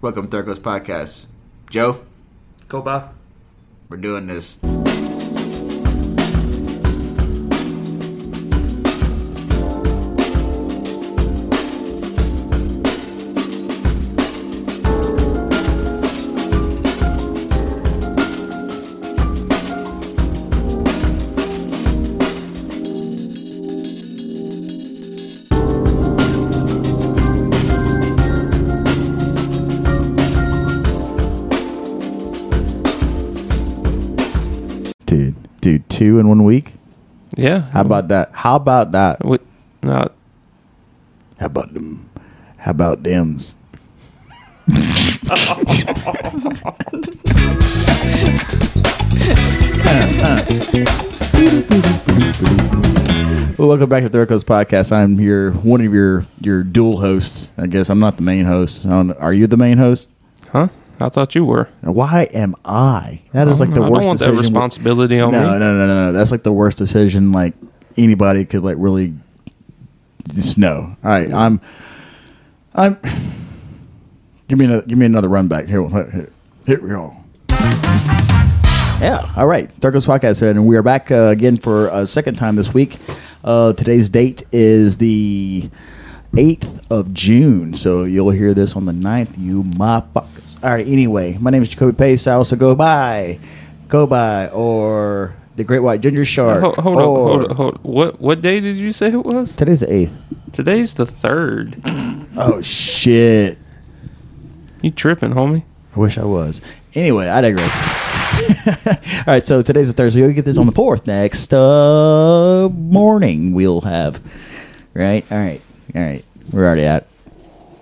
Welcome to Third Coast Podcast. Joe, by. we're doing this. Two in one week? Yeah. How about that? How about that? What? No, How about them? How about them's? Well, welcome back to Third Coast Podcast. I'm your one of your your dual hosts. I guess I'm not the main host. I don't, are you the main host? huh? I thought you were. Why am I? That is like the I worst don't want that decision. responsibility on no, me. no, no, no, no. That's like the worst decision. Like anybody could like really just no. All right, I'm. I'm. Give me another. Give me another run back here. Here, here we go. Yeah. All right. Third Coast Podcast, and we are back uh, again for a second time this week. Uh, today's date is the 8th of June, so you'll hear this on the 9th, you motherfuckers. All right. Anyway, my name is Jacoby Pace. I also go by, go by, or the Great White Ginger Shark. Hold, hold or, up, hold up, hold up. What what day did you say it was? Today's the 8th. Today's the third. Oh, shit. You tripping, homie? I wish I was. Anyway, I digress. All right, so today's a Thursday. We'll get this on the fourth. Next uh, morning, we'll have. Right? All right. All right. We're already at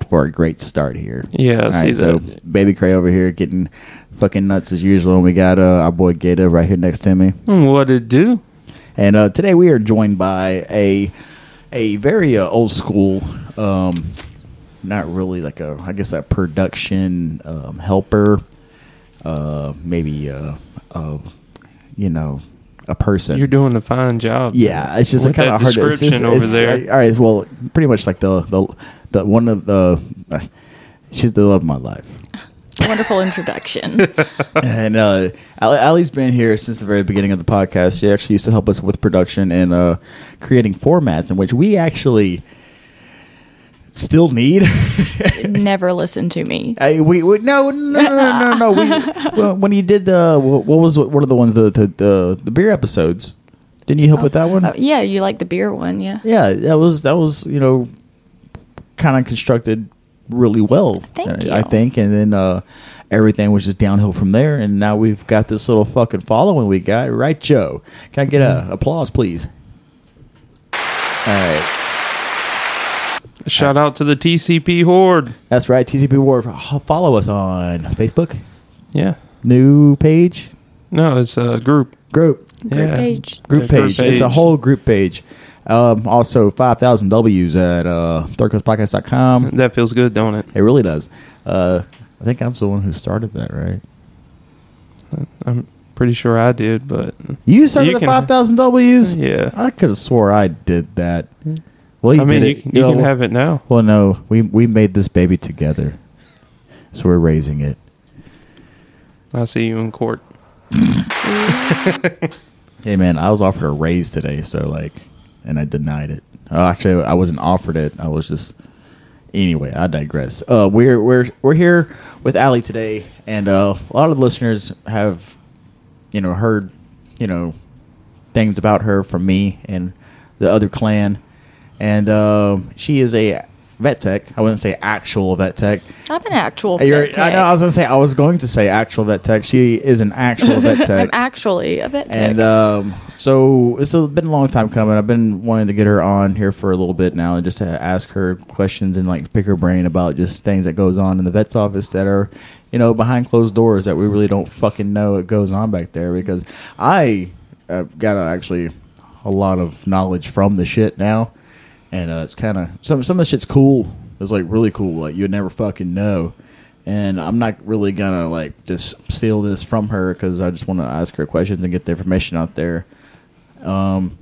for a great start here. Yeah, I All see right, so that. Baby Cray over here getting fucking nuts as usual. And we got uh, our boy Gator right here next to me. What it do? And uh, today we are joined by a a very uh, old school, um, not really like a I guess a production um, helper, uh, maybe uh, uh, you know a person. You're doing a fine job. yeah, it's just with kind of hard. to- It's description just, over it's- there. All right, well, pretty much like the the the one of the. Uh, she's the love of my life. Wonderful introduction. and uh, Ali- Ali's been here since the very beginning of the podcast. She actually used to help us with production and uh, creating formats in which we actually still need. Never listen to me. I, we, we no no no no no. We, well, when you did the what what was one of the ones the the the, the beer episodes? Didn't you help with that one? Oh, yeah, you like the beer one, yeah. yeah, that was that was you know kind of constructed really well. Thank I- you. I think, and then uh, everything was just downhill from there. And now we've got this little fucking following we got, right, Joe? Can I get Mm-hmm. a applause, please? All right, Shout out to the TCP Horde. that's right. TCP War. Follow us on Facebook, Yeah. new page, No, it's a group. group, Group yeah. page. group It's a page. It's a whole group page. Um, also, five thousand W's at uh, thirdcoastpodcast.com. That feels good, don't it? It really does. Uh, I think I'm the one who started that, right? I'm pretty sure I did, but You started You the can- five thousand W's. yeah. I could have swore I did that. Well, you I mean, did you it. can, you know, can have it now. Well, no, we we made this baby together, so we're raising it. I'll see you in court. Hey, man, I was offered a raise today, so like, and I denied it. Oh, actually, I wasn't offered it. I was just. Anyway, I digress. Uh, we're we're we're here with Ali today, and uh, a lot of the listeners have, you know, heard, you know, things about her from me and the other clan, and um, she is a vet tech. I wouldn't say actual vet tech. I'm an actual You're- vet I tech. know. I was gonna say. I was going to say actual vet tech. She is an actual vet tech. I'm actually a vet tech. And um, so it's been a long time coming. I've been wanting to get her on here for a little bit now, and just to ask her questions and like pick her brain about just things that goes on in the vet's office that are, you know, behind closed doors that we really don't fucking know what goes on back there. Because I have got a, actually a lot of knowledge from the shit now, and uh, it's kind of some some of the shit's cool. It's like really cool. Like you'd never fucking know. And I'm not really gonna like just steal this from her because I just want to ask her questions and get the information out there. Um,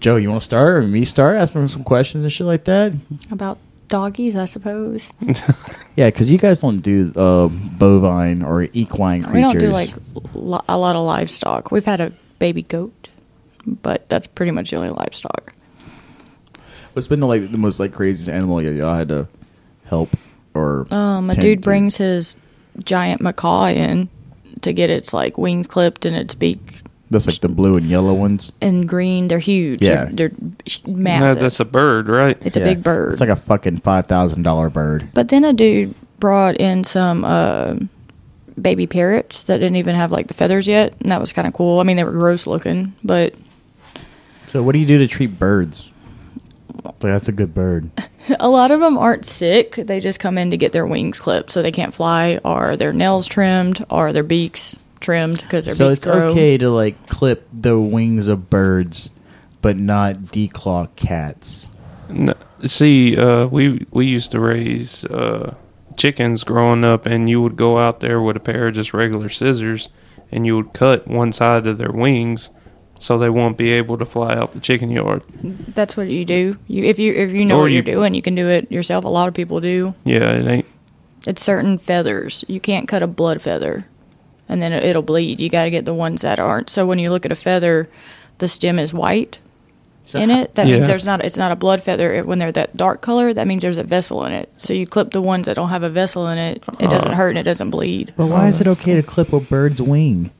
Joe, you want to start or me start asking her some questions and shit like that? About doggies, I suppose. Yeah, because you guys don't do uh, bovine or equine creatures. We don't do like lo- a lot of livestock. We've had a baby goat, but that's pretty much the only livestock. What's been the like the most like craziest animal y- y'all had to help or? Um, a tend dude to? brings his giant macaw in to get its like wings clipped and its beak That's like the blue and yellow ones. and green. They're huge. Yeah. they're, they're sh- No, massive. that's a bird, right? it's a Yeah. big bird. It's like a fucking five thousand dollar bird. But then a dude brought in some uh, baby parrots that didn't even have like the feathers yet, and that was kind of cool. I mean, they were gross looking, but So what do you do to treat birds? Like, that's a good bird. a lot of them aren't sick. They just come in to get their wings clipped so they can't fly, or their nails trimmed, or their beaks trimmed because their So beaks it's grow. okay to like clip the wings of birds, but not declaw cats. No, see, uh, we we used to raise uh, chickens growing up, and you would go out there with a pair of just regular scissors, and you would cut one side of their wings, so they won't be able to fly out the chicken yard. That's what you do. You if you if you know Or what you- you're doing, you can do it yourself. A lot of people do. Yeah, it ain't. It's certain feathers. You can't cut a blood feather, and then it- it'll bleed. You got to get the ones that aren't. So when you look at a feather, the stem is white in it. That Yeah. means there's not. It's not a blood feather. It- When they're that dark color, that means there's a vessel in it. So you clip the ones that don't have a vessel in it. It doesn't Uh. hurt and it doesn't bleed. But why is it okay to clip a bird's wing?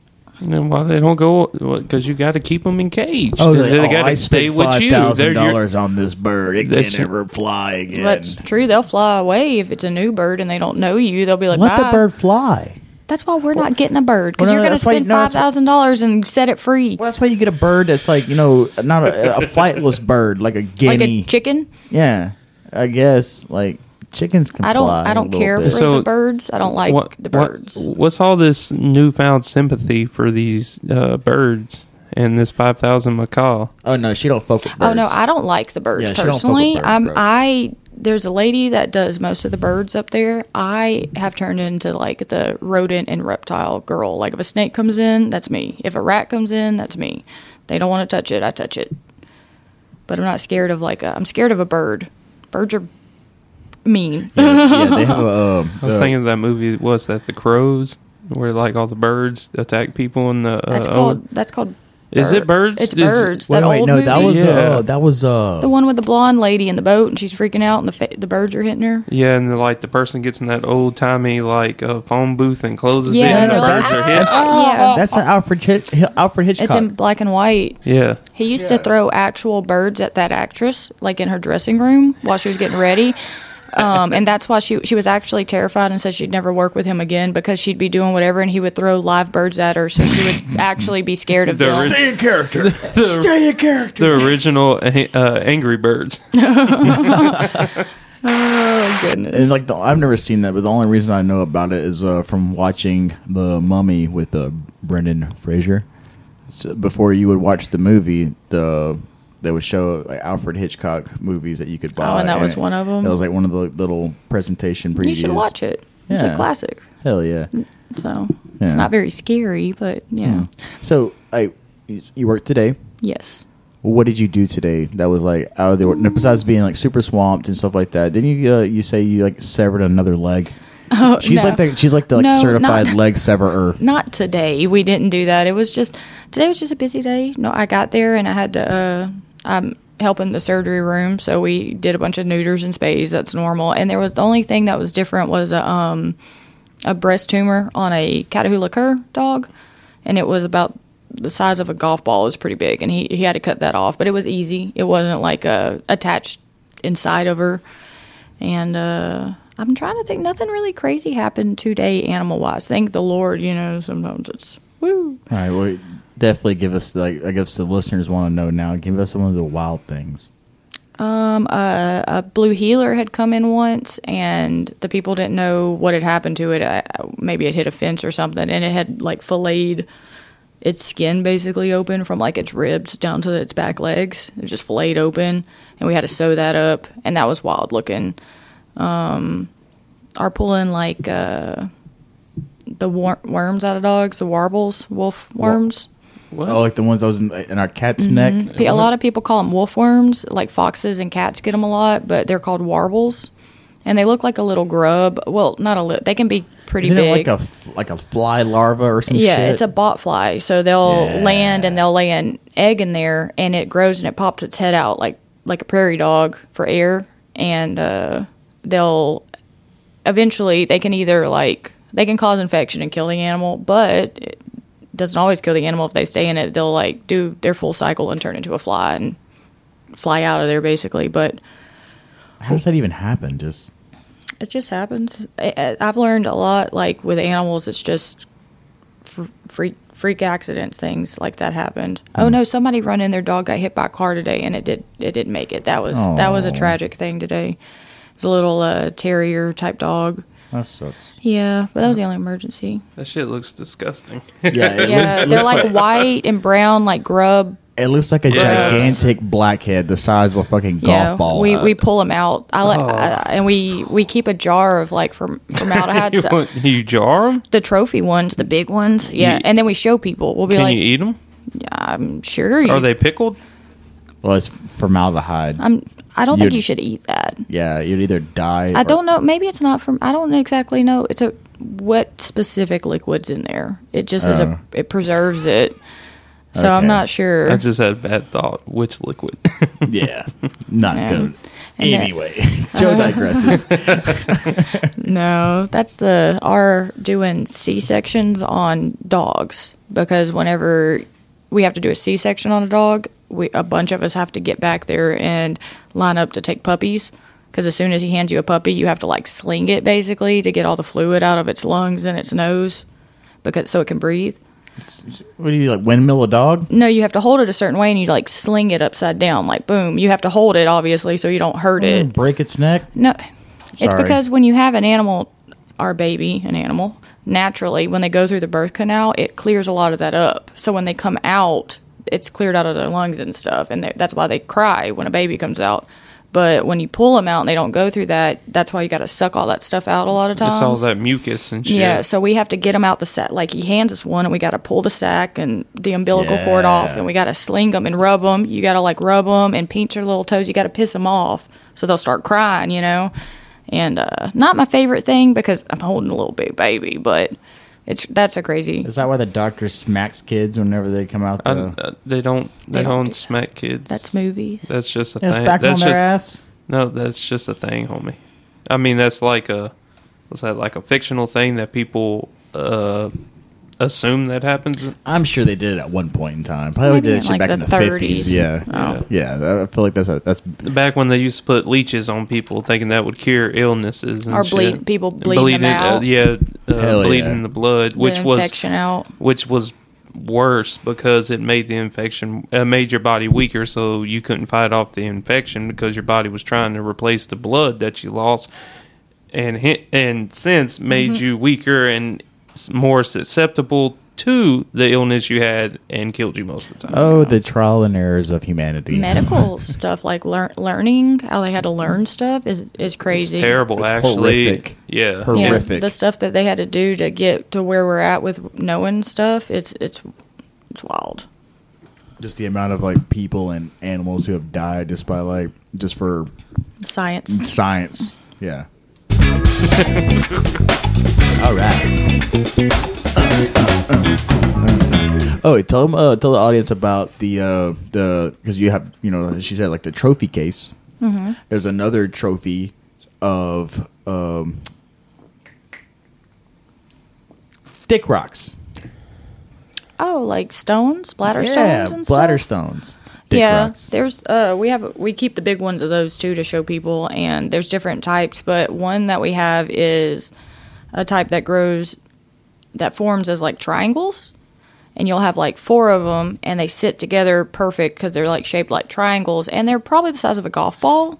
And why they don't go? Because you got to keep them in cage. Oh, they, like, they oh, got I to stay with you. They're Thousand dollars on this bird. It can't ever fly again. That's true. They'll fly away if it's a new bird and they don't know you. They'll be like, Let Bye. the bird fly. That's why we're not getting a bird because Well, no, you're going to that's why- spend no, five that's why- thousand dollars and set it free, Well, that's why you get a bird that's like you know not a, a flightless bird like a like guinea. a chicken. yeah, I guess like chickens can I don't. fly. I a don't little care for bit. So- the birds. I don't like what- the what- birds. what's all this newfound sympathy for these uh, birds and this five thousand macaw? Oh no, she don't fuck with birds. Oh no, I don't like the birds Yeah, she don't fuck with personally. birds, I'm bro. I there's a lady that does most of the birds up there. I have turned into like the rodent and reptile girl. Like if a snake comes in, that's me. If a rat comes in, that's me. They don't want to touch it, I touch it. But I'm not scared of like a, I'm scared of a bird. Birds are mean. Yeah, yeah, they have a. Um, I was uh, thinking of that movie. Was that the crows, where like all the birds attack people in the? Uh, That's called that's called Is it birds? It's Is- birds. Wait, that wait, old no, that was Yeah. uh, that was uh, the one with the blonde lady in the boat and she's freaking out and the fa- the birds are hitting her. Yeah, and the, like the person gets in that old timey like uh, phone booth and closes Yeah, it, and the they're like, birds are hit. yeah. that's an Alfred Hitch- Alfred Hitchcock. It's in black and white. Yeah, He used to throw actual birds at that actress, like in her dressing room while she was getting ready. Um, and that's why she she was actually terrified and said she'd never work with him again because she'd be doing whatever and he would throw live birds at her, so she would actually be scared of The them. ori- Stay in character. Stay in character. the original uh, Angry Birds. Oh goodness! And like the, I've never seen that, but the only reason I know about it is uh, from watching the Mummy with uh, Brendan Fraser. So before you would watch the movie, the they would show like Alfred Hitchcock movies that you could buy. Oh, and that was one of them. That was like one of the little presentation previews. you should watch it. It's Yeah. a classic. Hell yeah! So Yeah. it's not very scary, but you know, Hmm. So I, you worked today. yes. What did you do today that was like out of the ordinary? Besides being like super swamped and stuff like that, didn't you? Uh, you say you like severed another leg. Oh, She's no. like the she's like the like, No, certified not- leg severer. Not today. We didn't do that. It was just today was just a busy day. No, I got there and I had to. Uh, I'm helping the surgery room, so we did a bunch of neuters and spays. That's normal. And there was the only thing that was different was a um a breast tumor on a Catahoula cur dog, and it was about the size of a golf ball. It was pretty big, and he he had to cut that off. But it was easy. It wasn't like attached inside of her. And uh, I'm trying to think. Nothing really crazy happened today, animal wise. Thank the Lord. You know, sometimes it's woo. All right, well, definitely give us like I guess the listeners want to know now. Give us some of the wild things. Um, a, a blue heeler had come in once, and the people didn't know what had happened to it. Uh, maybe it hit a fence or something, and it had like filleted its skin basically open from like its ribs down to its back legs. It just filleted open, and we had to sew that up, and that was wild looking. Um, are pulling like uh, the wor- worms out of dogs, the warbles, wolf worms. What? Oh, like the ones that was in, in our cat's neck. Pe- A lot of people call them wolf worms. Like foxes and cats get them a lot, but they're called warbles, and they look like a little grub. Well, not a little. They can be pretty Isn't big. it like a like a fly larva or some yeah, shit? it's a bot fly. So they'll Yeah. land and they'll lay an egg in there, and it grows and it pops its head out like like a prairie dog for air, and uh, they'll eventually they can either like they can cause infection and kill the animal, but doesn't always kill the animal if they stay in it. They'll like do their full cycle and turn into a fly and fly out of there basically. But How does that even happen? Just it just happens. I- I've learned a lot. Like with animals, it's just freak freak accidents, things like that happened. Hmm. Oh no, somebody run in their dog got hit by a car today, and it did it didn't make it. That was that was a tragic thing today. It was a little uh, terrier type dog. That sucks. Yeah, but that was the only emergency. That shit looks disgusting. Yeah, it yeah, looks, it they're looks like, white and brown, like grub. it looks like a Yes. gigantic blackhead the size of a fucking golf Yeah, ball. we we pull them out. I let Oh. I, and we we keep a jar of like from formaldehyde. you, so- want- you jar them? the trophy ones, the big ones. Yeah, You- and then we show people. We'll be Can like, you eat them? Yeah, I'm sure. You, Are they pickled? well, it's formaldehyde. I'm. I don't think You'd- should eat that. yeah, you'd either die. I or- don't know. Maybe it's not from. I don't exactly know. It's a what specific liquids in there. It just is Oh. a. It preserves it. So I'm not sure. I just had a bad thought. Which liquid? Yeah, not Yeah. good. And then- Anyway, Joe digresses. No, that's the our doing C sections on dogs because whenever we have to do a C section on a dog, we a bunch of us have to get back there and line up to take puppies. Because as soon as he hands you a puppy, you have to like sling it basically to get all the fluid out of its lungs and its nose, because so it can breathe. what do you like? Windmill a dog? No, you have to hold it a certain way and you like sling it upside down, like boom. You have to hold it obviously so you don't hurt it. Break its neck? No, it's because when you have an animal, our baby, an animal, naturally, when they go through the birth canal, it clears a lot of that up. So when they come out, it's cleared out of their lungs and stuff, and they- that's why they cry when a baby comes out. But when you pull them out and they don't go through that, that's why you got to suck all that stuff out a lot of times. It's all that mucus and shit. Yeah, so we have to get them out the sack. Like he hands us one, and we got to pull the sack and the umbilical cord off, and we got to sling them and rub them. You got to like rub them and pinch their little toes. You got to piss them off so they'll start crying, you know. And uh, not my favorite thing because I'm holding a little big baby, but it's that's a crazy. Is that why the doctor smacks kids whenever they come out? I, uh, they don't. They, They don't don't, do- smack kids. That's movies. That's just a yeah, thing. smack 'em that's on their just ass. no. That's just a thing, homie. I mean, that's like a what's that? Like a fictional thing that people uh, assume that happens. I'm sure they did it at one point in time. Probably Maybe did in, that shit like, back the in the 50s. 30s. Yeah. Oh. Yeah, I feel like that's a, that's Back when they used to put leeches on people, thinking that would cure illnesses and Or shit. bleed- people bleeding them uh, out. yeah, uh, bleeding yeah. the blood, which the was infection out. which was worse because it made the infection uh, made your body weaker so you couldn't fight off the infection because your body was trying to replace the blood that you lost and and since made Mm-hmm. you weaker and s- more susceptible to the illness you had and killed you most of the time. oh the trial and errors of humanity. Medical stuff like lear- learning, how they had to learn stuff is is It's crazy. terrible It's actually. horrific. Yeah. Hor- Yeah, horrific. the stuff that they had to do to get to where we're at with knowing stuff, it's it's it's wild. Just the amount of like people and animals who have died just by like just for Science. science. Yeah. All right. Oh, wait, tell them, uh, tell the audience about the uh, the because you have you know she said like the trophy case. Mm-hmm. There's another trophy of um, dick rocks. Oh, like stones, bladder yeah, stones, and bladder stuff? stones. Dick yeah, rocks. there's uh we have we keep the big ones of those too to show people, and there's different types, but one that we have is a type that grows that forms as like triangles, and you'll have like four of them, and they sit together perfect because they're like shaped like triangles, and they're probably the size of a golf ball,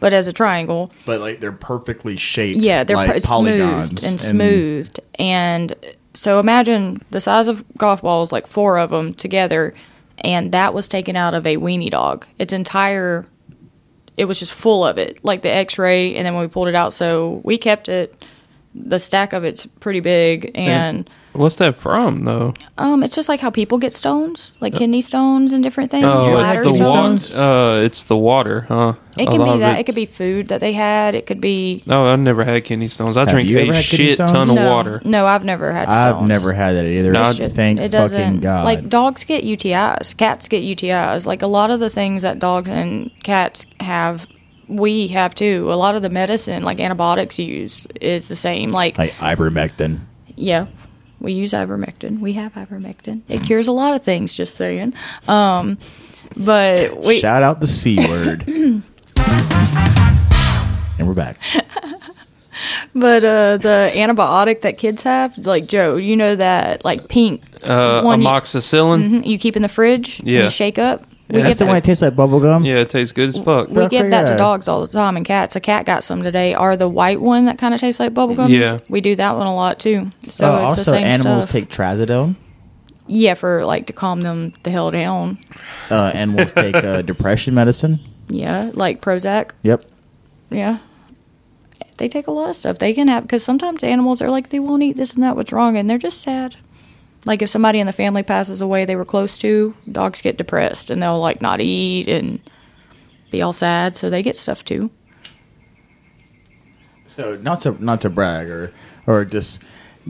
but as a triangle. but like they're perfectly shaped. Yeah, they're like pr- polygons smoothed and smoothed. And so imagine the size of golf balls, like four of them together, and that was taken out of a weenie dog. Its entire, it was just full of it, like the X-ray. And then when we pulled it out, so we kept it. The stack of it's pretty big, and What's that from though? um, it's just like how people get stones, like kidney stones and different things. Oh, it's the stones. water. Uh, it's the water, huh? It A can be that. It could be food that they had. It could be No, i've never had kidney stones. I Have drink a shit ton of no, water. No, I've never had. I've never had that either. No, I it- thank it fucking doesn't God. like dogs get UTIs, cats get UTIs. Like a lot of the things that dogs and cats have, we have too. A lot of the medicine, like antibiotics, use is the same. Like, like ivermectin. yeah, we use ivermectin. We have ivermectin. It cures a lot of things. Just saying. Um, but we Shout out the c word. and we're back. But uh, the antibiotic that kids have, like Joe, you know that like pink Uh, one you- amoxicillin. Mhm, you keep in the fridge, and Yeah. you shake up. We Yeah, That's give the that, one that tastes like bubble gum. Yeah, it tastes good as fuck. we give that to Yeah. dogs all the time, and cats. A cat got some today. Are the white one that kind of tastes like bubblegum? Yeah. we do that one a lot too. So Oh, it's also, the same animals stuff. take trazodone. yeah, for like to calm them the hell down. Uh, animals take uh, depression medicine. Yeah, like Prozac. Yep. Yeah. They take a lot of stuff. They can have because sometimes animals are like they won't eat this and that. What's wrong? And they're just sad. Like if somebody in the family passes away they were close to, dogs get depressed and they'll like not eat and be all sad. So they get stuff too. So not to not to brag or or just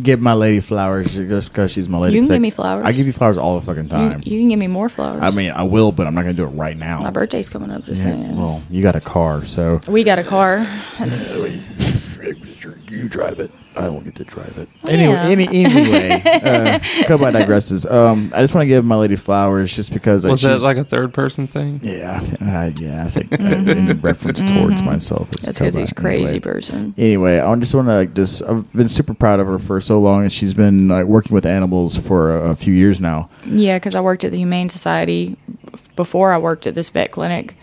give my lady flowers just because she's my lady. You can 'cause I- give me flowers. I give you flowers all the fucking You, time. you can give me more flowers. I mean, I will, but I'm not gonna do it right now. my birthday's coming up. Just Yeah, saying. well, you got a car, so we got a car. That's, you drive it. I won't get to drive it. Yeah. Anyway, any, anyway, uh, Jacoby digresses. Um, I just want to give my lady flowers just because uh, Was that she's- like a third person thing? yeah, uh, yeah. I think uh, in reference towards myself. It's Mm-hmm. that's because come he's crazy Anyway. person. Anyway, I just want to like just I've been super proud of her for so long, and she's been like working with animals for a, a few years now. Yeah, because I worked at the Humane Society before I worked at this vet clinic.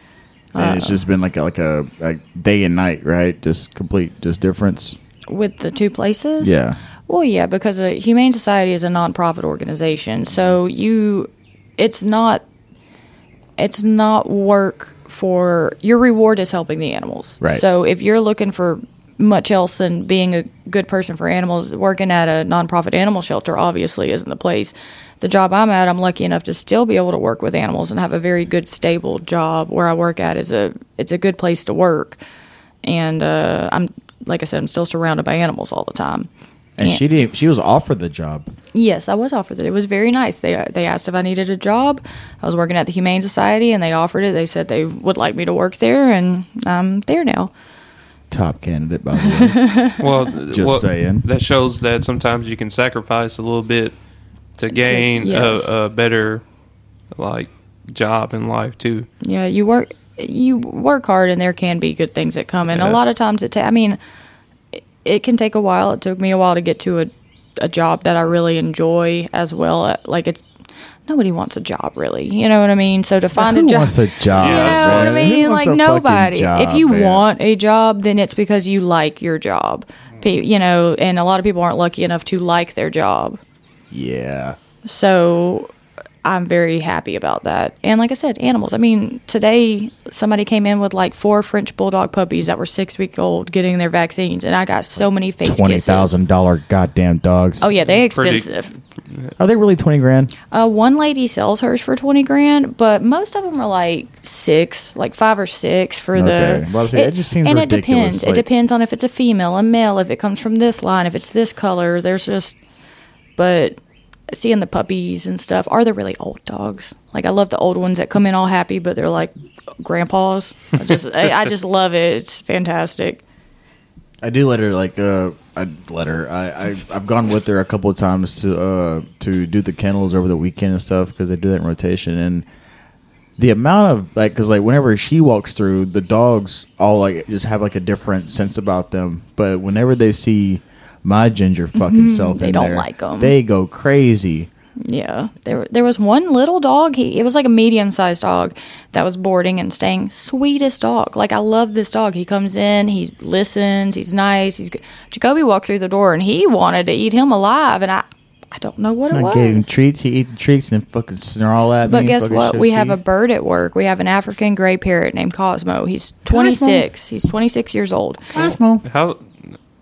And it's just been like a, like a like day and night, right? Just complete just difference. With the two places? Yeah. Well, yeah, because a Humane Society is a nonprofit organization, so you, it's not, it's not work for your reward is helping the animals. Right. So if you're looking for much else than being a good person for animals, working at a nonprofit animal shelter obviously isn't the place. The job I'm at, I'm lucky enough to still be able to work with animals and have a very good, stable job where I work at is a it's a good place to work, and uh, I'm like I said, I'm still surrounded by animals all the time. And Yeah. she didn't. She was offered the job. Yes, I was offered it. It was very nice. They they asked if I needed a job. I was working at the Humane Society, and they offered it. They said they would like me to work there, and I'm there now. Top candidate, by the way. Well, Just well, saying. That shows that sometimes you can sacrifice a little bit to gain yes. a, a better like job in life too. Yeah, you work you work hard, and there can be good things that come. And a lot of times, it. Ta- I mean, it, it can take a while. It took me a while to get to a a job that I really enjoy as well. Uh, like it's nobody wants a job really. You know what I mean? So to find Who a job. wants a job? You Yeah, know what I mean? Like nobody. job, if you man? want a job, then it's because you like your job. You know, and a lot of people aren't lucky enough to like their job. yeah. So I'm very happy about that. And like I said, animals. I mean, today somebody came in with like four French bulldog puppies that were six weeks old getting their vaccines, and I got so many face Twenty kisses. thousand dollar goddamn dogs. Oh yeah, they Pretty- expensive. Are they really twenty grand? Uh, one lady sells hers for twenty grand, but most of them are like six, like five or six for the. Okay. the. Well, I was saying, it just seems and ridiculous, it depends. like- it depends on if it's a female, a male, if it comes from this line, if it's this color. There's just, but seeing the puppies and stuff, are they really old dogs? Like I love the old ones that come in all happy, but they're like grandpas. I just, I, I just love it. It's fantastic. I do let her like uh I let her I, I I've gone with her a couple of times to uh to do the kennels over the weekend and stuff because they do that in rotation and the amount of like because like whenever she walks through the dogs all like just have like a different sense about them but whenever they see my ginger fucking self Mm-hmm. They in don't there, like 'em. they go crazy Yeah, there there was one little dog. He it was like a medium sized dog that was boarding and staying. Sweetest dog. Like I love this dog. He comes in, he listens, he's nice. He's good. Jacoby walked through the door and he wanted to eat him alive, and I I don't know what it I was. gave him treats he ate the treats and then fucking snarl at me But guess fucking what? show We have a teeth. bird at work. We have an African gray parrot named Cosmo. He's 26. He's 26 years old. Cosmo. How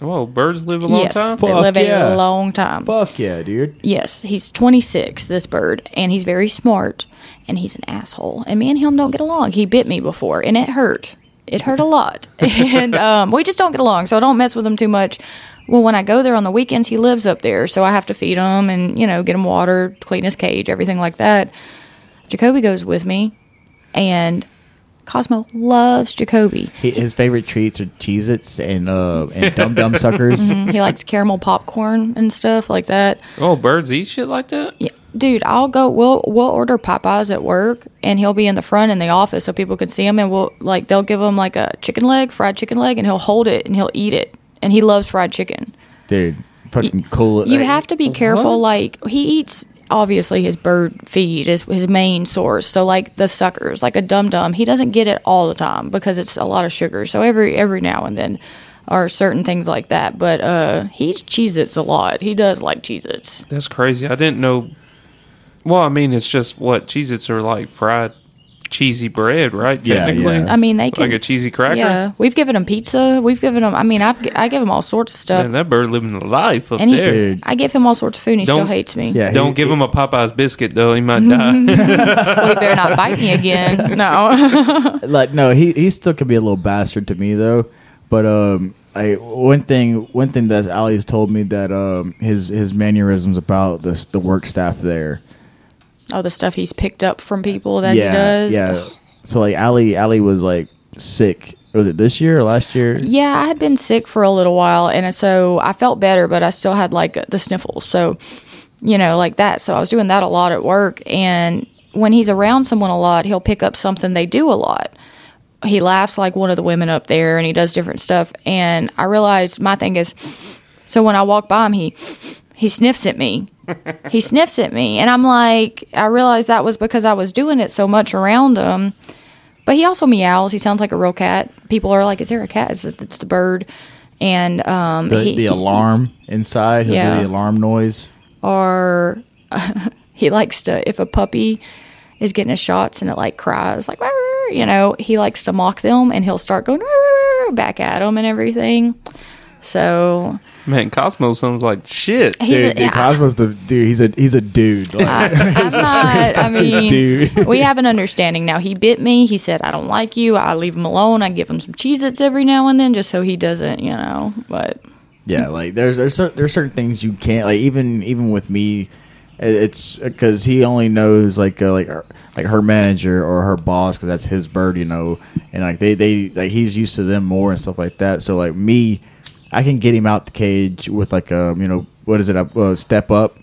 Whoa, birds live a long yes, time. they Fuck live yeah. a long time. Fuck yeah, dude. Yes, he's 26, this bird, and he's very smart, and he's an asshole. And me and him don't get along. He bit me before, and it hurt. It hurt a lot. and um, we just don't get along, so I don't mess with him too much. Well, when I go there on the weekends, he lives up there, so I have to feed him and, you know, get him water, clean his cage, everything like that. Jacoby goes with me, and Cosmo loves Jacoby. He, his favorite treats are Cheez-Its and uh and Dum Dum Suckers. he likes caramel popcorn and stuff like that. Oh, birds eat shit like that. Yeah, dude, I'll go. We'll we'll order Popeyes at work, and he'll be in the front in the office so people can see him, and we'll like they'll give him like a chicken leg, fried chicken leg, and he'll hold it and he'll eat it, and he loves fried chicken. Dude, fucking cool. You Like, have to be careful. Like he eats obviously his bird feed is his main source. So like the suckers, like a dum dum, he doesn't get it all the time because it's a lot of sugar. So every every now and then are certain things like that. But uh he Cheez Its a lot. He does like Cheez Its. That's crazy. I didn't know. Well, I mean, it's just what Cheez-Its are like fried cheesy bread, right? Yeah, Technically, yeah. I mean they can like a cheesy cracker. Yeah, we've given him pizza. We've given him. I mean, I've I give him all sorts of stuff, Man, that bird living the life up and he. there. Dude. I give him all sorts of food, and he still Don't- hates me. Yeah, Don't give he- him a Popeye's biscuit though; he might die. well, he better not bite me again. No. like no, he he still could be a little bastard to me though. But um, I one thing one thing that Ali's told me that um his his mannerisms about this the work staff there. Oh, the stuff he's picked up from people that yeah, he does. yeah. So like Ali Ali was like sick. Was it this year or last year? Yeah, I had been sick for a little while, and so I felt better, but I still had like the sniffles. So, you know, like that. So I was doing that a lot at work. And when he's around someone a lot, he'll pick up something they do a lot. He laughs like one of the women up there, and he does different stuff. And I realized my thing is, so when I walk by him, he he sniffs at me. he sniffs at me, and I'm like, I realized that was because I was doing it so much around him. But he also meows. He sounds like a real cat. People are like, "Is there a cat?" It's, it's the bird, and um, The he, the alarm inside. He'll Yeah. do the alarm noise. or he likes to if a puppy is getting his shots and it like cries like you know he likes to mock them and he'll start going back at them and everything. So Man, Cosmo sounds like shit. he's Dude, a, dude, Cosmo's the dude. He's a he's a dude. Like, I'm not. I mean, dude. we have an understanding now. He bit me. He said, "I don't like you." I leave him alone. I give him some Cheez-Its every now and then, just so he doesn't, you know. But Yeah, like there's there's there's certain things you can't like even even with me, it's because he only knows like uh, like her, like her manager or her boss because that's his bird, you know, and like they they like he's used to them more and stuff like that. So like me, I can get him out the cage with like a you know what is it a uh, step up.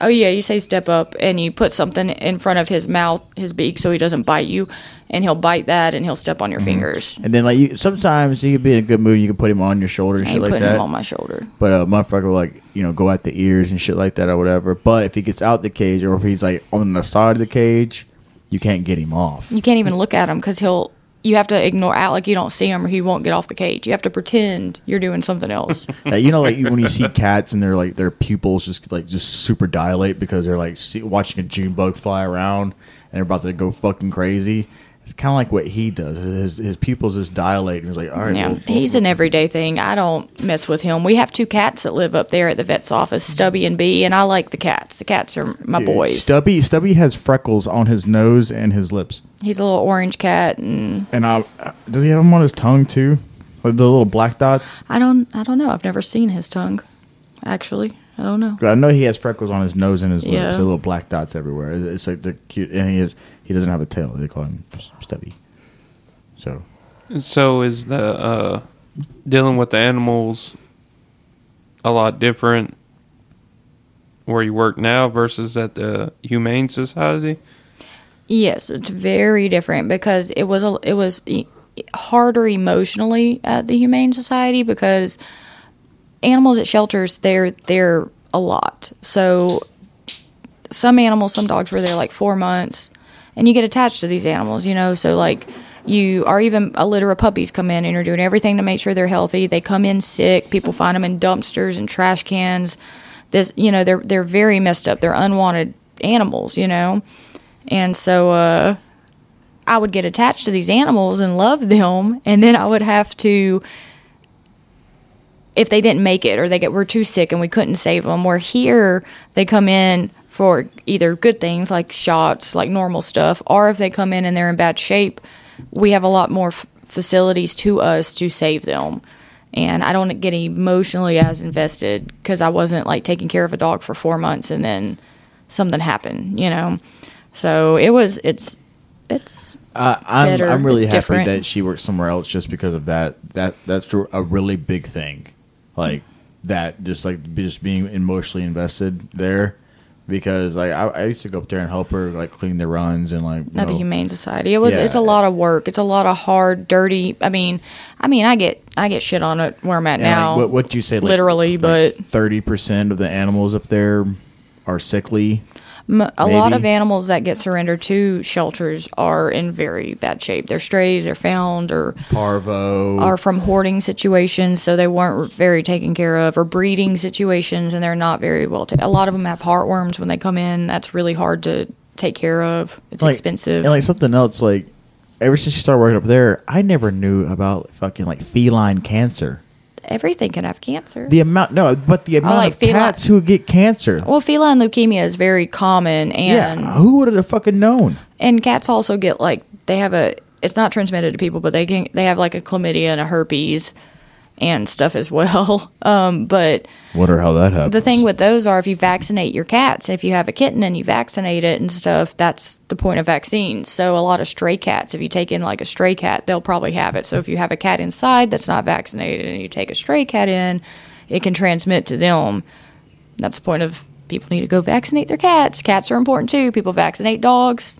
Oh yeah, you say step up and you put something in front of his mouth, his beak, so he doesn't bite you, and he'll bite that and he'll step on your fingers. And then like you, sometimes you could be in a good mood, you can put him on your shoulder and I shit ain't like putting that. him on my shoulder. But a motherfucker will like you know go at the ears and shit like that or whatever. But if he gets out the cage or if he's like on the side of the cage, you can't get him off. You can't even look at him because he'll. You have to ignore out like you don't see him, or he won't get off the cage. You have to pretend you're doing something else. Like, you know, like when you see cats and they're like their pupils just like just super dilate because they're like see, watching a June bug fly around and they're about to go fucking crazy. It's kind of like what he does. His his pupils just dilate. And he's like, all right, yeah, well, he's an everyday thing. I don't mess with him. We have two cats that live up there at the vet's office, mm-hmm. Stubby and Bee, and I like the cats. The cats are my dude, boys. Stubby Stubby has freckles on his nose and his lips. He's a little orange cat, and And I, does he have them on his tongue too? Like the little black dots. I don't, I don't know. I've never seen his tongue. Actually, I don't know. I know he has freckles on his nose and his lips. Yeah. The little black dots everywhere. It's like the cute, and he is he doesn't have a tail. They call him Stubby. So So is the uh, dealing with the animals a lot different where you work now versus at the Humane Society? Yes, it's very different because it was a, it was harder emotionally at the Humane Society because animals at shelters they're they're a lot. So some animals, some dogs were there like four months, and you get attached to these animals, you know. So like you are even a litter of puppies come in and you're doing everything to make sure they're healthy. They come in sick. People find them in dumpsters and trash cans. This, you know, they're they're very messed up. They're unwanted animals, you know. And so uh, I would get attached to these animals and love them, and then I would have to if they didn't make it or they get were too sick and we couldn't save them. Where here they come in for either good things like shots, like normal stuff, or if they come in and they're in bad shape, we have a lot more f- facilities to us to save them. And I don't get emotionally as invested because I wasn't like taking care of a dog for four months and then something happened, you know. So it was. It's. It's. Uh, I'm, better. I'm really It's happy different. that she works somewhere else just because of that. That that's a really big thing, like that. Just like just being emotionally invested there, because like I, I used to go up there and help her like clean the runs and like at the Humane Society. It was Yeah. it's a lot of work. It's a lot of hard, dirty. I mean, I mean, I get I get shit on it where I'm at and, like, now. what what you say? Like, literally, but- thirty percent of the animals up there are sickly. M- a lot of animals that get surrendered to shelters are in very bad shape. They're strays, they're found, or Parvo. are from hoarding situations, so they weren't very taken care of, or breeding situations, and they're not very well. Ta- a lot of them have heartworms when they come in. That's really hard to take care of. It's like, expensive. And like something else, like ever since you started working up there, I never knew about fucking like feline cancer. Everything can have cancer. The amount, no, but the oh, amount like of cats who get cancer. well, feline leukemia is very common, and yeah, who would have fucking known? and cats also get like they have a it's not transmitted to people but they can they have like a chlamydia and a herpes and stuff as well. Um, but Wonder how that happens. the thing with those are if you vaccinate your cats if you have a kitten and you vaccinate it and stuff that's the point of vaccines so a lot of stray cats if you take in like a stray cat they'll probably have it. So if you have a cat inside that's not vaccinated and you take a stray cat in it can transmit to them. That's the point of people need to go vaccinate their cats. Cats are important too. People vaccinate dogs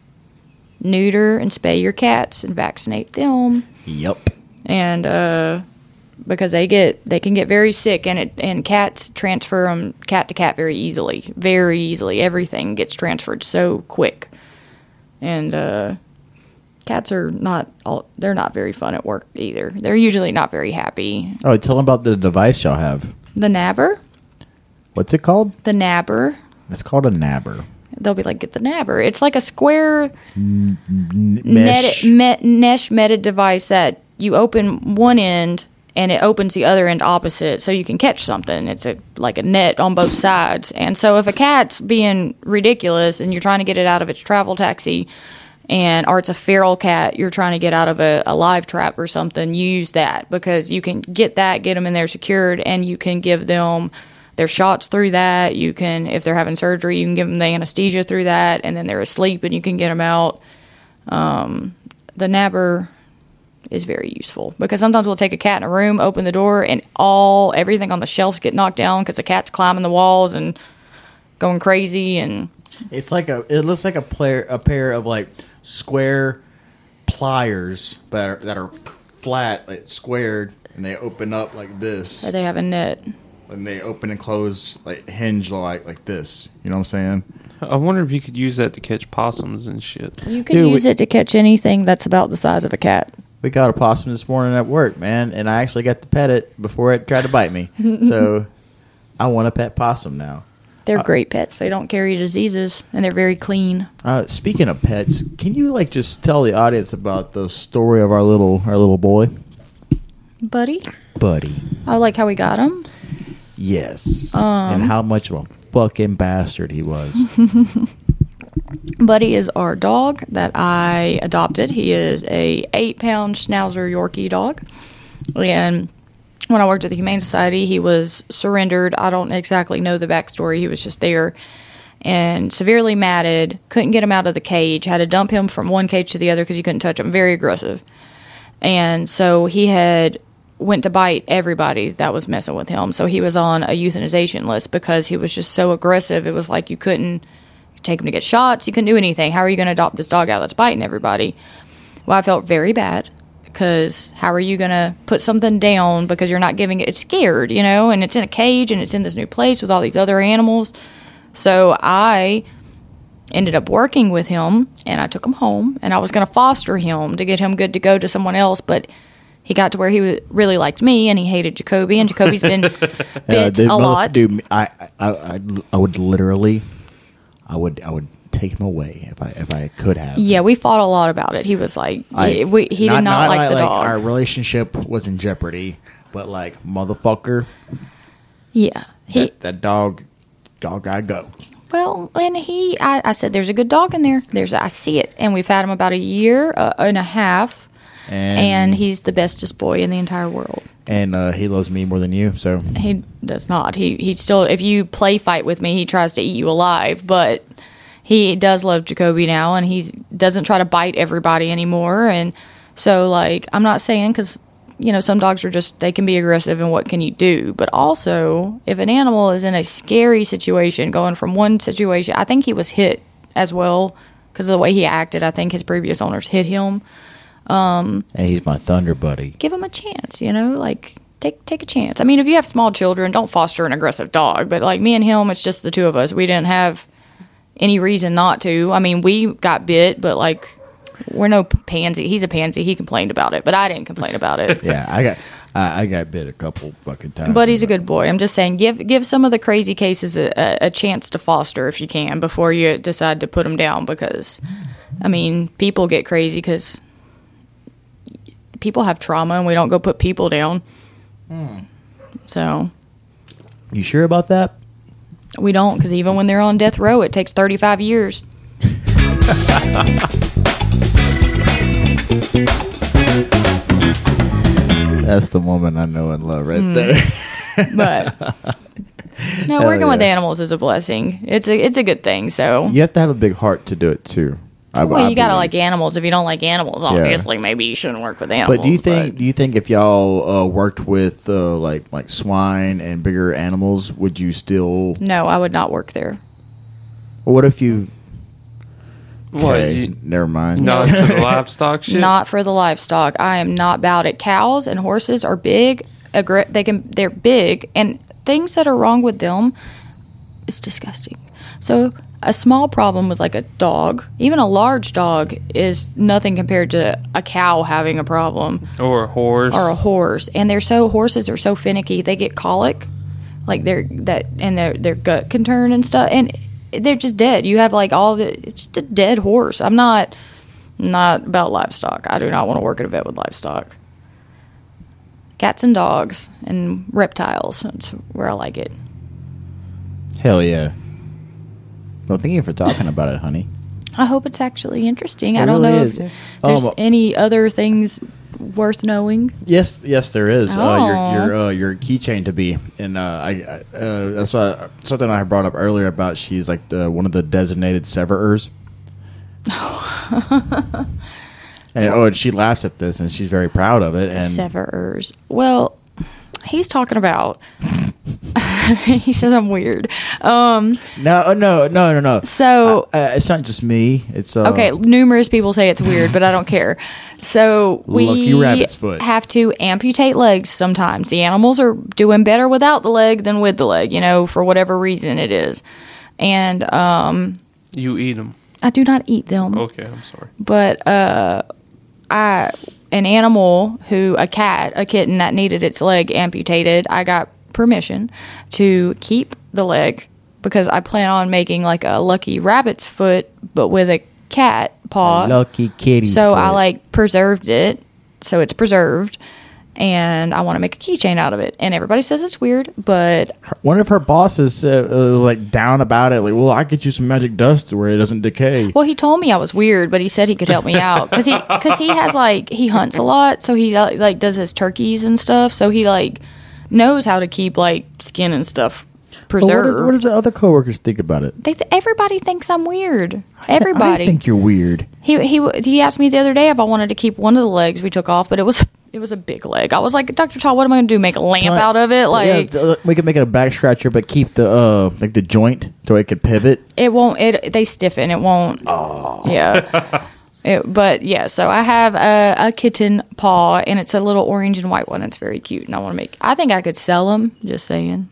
neuter and spay your cats and vaccinate them. Yep. and uh, because they get they can get very sick and it and cats transfer them cat to cat very easily very easily. Everything gets transferred so quick. And uh, cats are not all they're not very fun at work either. They're usually not very happy. Oh, tell them about the device y'all have. the nabber? What's it called? the nabber. It's called a nabber. they'll be like get the nabber. It's like a square N- netted, met, mesh. netted device that you open one end and it opens the other end opposite so you can catch something. It's a like a net on both sides. And so if a cat's being ridiculous and you're trying to get it out of its travel taxi and or it's a feral cat you're trying to get out of a, a live trap or something, use that because you can get that, get them in there secured and you can give them their shots through that. You can if they're having surgery, you can give them the anesthesia through that and then they're asleep and you can get them out um, the nabber is very useful because sometimes we'll take a cat in a room, open the door, and all everything on the shelves get knocked down because the cat's climbing the walls and going crazy. And It's like a. It looks like a player, a pair of like square pliers, but are, that are flat, like squared, and they open up like this, they have a net. and they open and close like hinge like like this. You know what I'm saying? I wonder if you could use that to catch possums and shit. You can Dude, use we- it to catch anything that's about the size of a cat. We got a possum this morning at work, man, and I actually got to pet it before it tried to bite me. so I want to pet possum now. They're Uh, great pets. They don't carry diseases and they're very clean. Uh, speaking of pets, can you like just tell the audience about the story of our little our little boy, Buddy, Buddy? I like how we got him. Yes, Um, and how much of a fucking bastard he was. Buddy is our dog that I adopted. He is a eight pound Schnauzer Yorkie dog, and when I worked at the Humane Society, he was surrendered. I don't exactly know the backstory. He was just there and severely matted. Couldn't get him out of the cage. Had to dump him from one cage to the other because you couldn't touch him. Very aggressive, and so he had went to bite everybody that was messing with him. So he was on a euthanization list because he was just so aggressive. It was like you couldn't take him to get shots. You couldn't do anything. How are you going to adopt this dog out that's biting everybody? Well, I felt very bad because how are you going to put something down because you're not giving it? It's scared, you know, and it's in a cage and it's in this new place with all these other animals. So I ended up working with him and I took him home and I was going to foster him to get him good to go to someone else, but he got to where he really liked me and he hated Jacoby and Jacoby's been bit the a lot. Dude, I, I, I would literally, I would, I would take him away if I, if I could have. Yeah, we fought a lot about it. He was like, I, he, we, he did not, like the dog. Our relationship was in jeopardy. but like motherfucker, Yeah. He that, that dog, dog gotta go. well, and he I, I said there's a good dog in there. There's I see it, and we've had him about a year uh, and a half, And and he's the bestest boy in the entire world. And uh, he loves me more than you. So He does not. He he still if you play fight with me, he tries to eat you alive, but he does love Jacoby now and he doesn't try to bite everybody anymore and so like I'm not saying cuz you know some dogs are just they can be aggressive and what can you do? But also, if an animal is in a scary situation going from one situation, I think he was hit as well because of the way he acted. I think his previous owners hit him Um, and he's my thunder buddy. give him a chance, you know, like take take a chance. I mean, if you have small children, don't foster an aggressive dog. But like me and him, it's just the two of us. We didn't have any reason not to. I mean, we got bit, but like we're no pansy. He's a pansy. He complained about it, but I didn't complain about it. Yeah, I got I, I got bit a couple fucking times. But he's a good boy. I'm just saying, give give some of the crazy cases a, a, a chance to foster if you can before you decide to put them down. Because, I mean, people get crazy because people have trauma, and we don't go put people down. Hmm. So You sure about that? we don't, because even when they're on death row, it takes 35 years. That's the woman I know and love right hmm. there. But no, Hell working with animals is a blessing. It's a it's a good thing. So. you have to have a big heart to do it too. I, Well, I you gotta believe. like animals. If you don't like animals, obviously, maybe you shouldn't work with animals. But do you think do you think if y'all uh, worked with uh, like like swine and bigger animals, would you still? No, I would not work there. What if you? What? Okay, You, never mind. not to the livestock shit. Not for the livestock. I am not about it. Cows and horses are big. Aggr- they can. They're big, and things that are wrong with them is disgusting. So a small problem with like a dog, even a large dog, is nothing compared to a cow having a problem or a horse. or a horse. And they're so horses are so finicky. They get colic, like they're that, and their their gut can turn and stuff, and they're just dead. You have like all the. It's just a dead horse. I'm not not about livestock. I do not want to work at a vet with livestock. Cats and dogs and reptiles. That's where I like it. Hell yeah. Well, thank you for talking about it, honey. I hope it's actually interesting. It I don't really know is. if there's Um, any other things worth knowing. Yes, yes, there is. Uh, Oh. your your uh, your keychain to be, and uh, I, I uh, that's why something I brought up earlier about she's like the one of the designated severers. and oh, and she laughs at this, and she's very proud of it. And Severers. Well, he's talking about. he says I'm weird. Um, no, oh, no, no, no, no. So- uh, it's not just me. It's uh, okay, numerous people say it's weird, but I don't care. So we Lucky rabbit's foot. have to amputate legs sometimes. The animals are doing better without the leg than with the leg, you know, for whatever reason it is. And um, you eat them. I do not eat them. Okay, I'm sorry. but uh i an animal who a cat a kitten that needed its leg amputated i got permission to keep the leg because i plan on making like a lucky rabbit's foot but with a cat paw lucky kitty. so i like preserved it so it's preserved and i want to make a keychain out of it and everybody says it's weird but one of her bosses uh, uh, like down about it. Like, well, I get you some magic dust where it doesn't decay. Well, he told me I was weird, but he said he could help me out because he because he has like he hunts a lot, so he like does his turkeys and stuff. So he like knows how to keep like skin and stuff preserved. is, what does the other coworkers think about it? they th- everybody thinks I'm weird. I Everybody. think you're weird. he he he asked me the other day if I wanted to keep one of the legs we took off, but it was it was a big leg. I was like, Doctor Todd, what am I going to do? Make a lamp out of it? Like yeah, we could make it a back scratcher, but keep the uh like the joint so it could pivot. it won't it they stiffen it won't Oh yeah It- but yeah so i have a, a kitten paw and it's a little orange and white one it's very cute and i want to make i think i could sell them just saying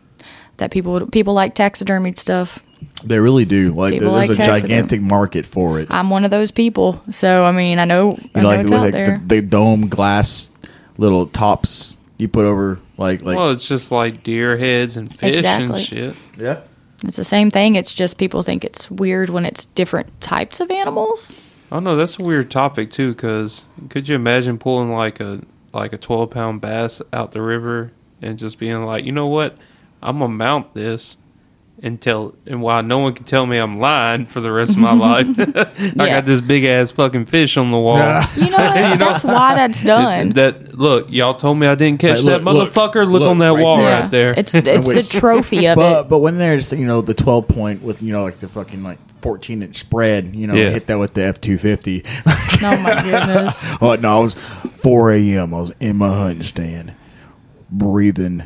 that people would people like taxidermied stuff They really do. Like People there's like a taxidermy. gigantic market for it. i'm one of those people so i mean i know, I You know know, like it's out like there the, the dome glass little tops you put over like like well, it's just like deer heads and fish Exactly. and shit. yeah. it's the same thing it's just people think it's weird when it's different types of animals Oh no, that's a weird topic too. Because could you imagine pulling like a like a 12 pound bass out the river and just being like, you know what? I'm gonna mount this until and while no one can tell me I'm lying for the rest of my life, I Yeah. got this big ass fucking fish on the wall. You know what? That's why that's done. That look, y'all told me I didn't catch Like, that look, look, motherfucker. Look, look, on that right wall there. right there. It's it's the trophy of But it. but when there's you know the 12 point with you know like the fucking like 14 inch spread, you know, Yeah. hit that with the F 250. Oh my goodness. oh no, I was 4 a.m. I was in my hunting stand, breathing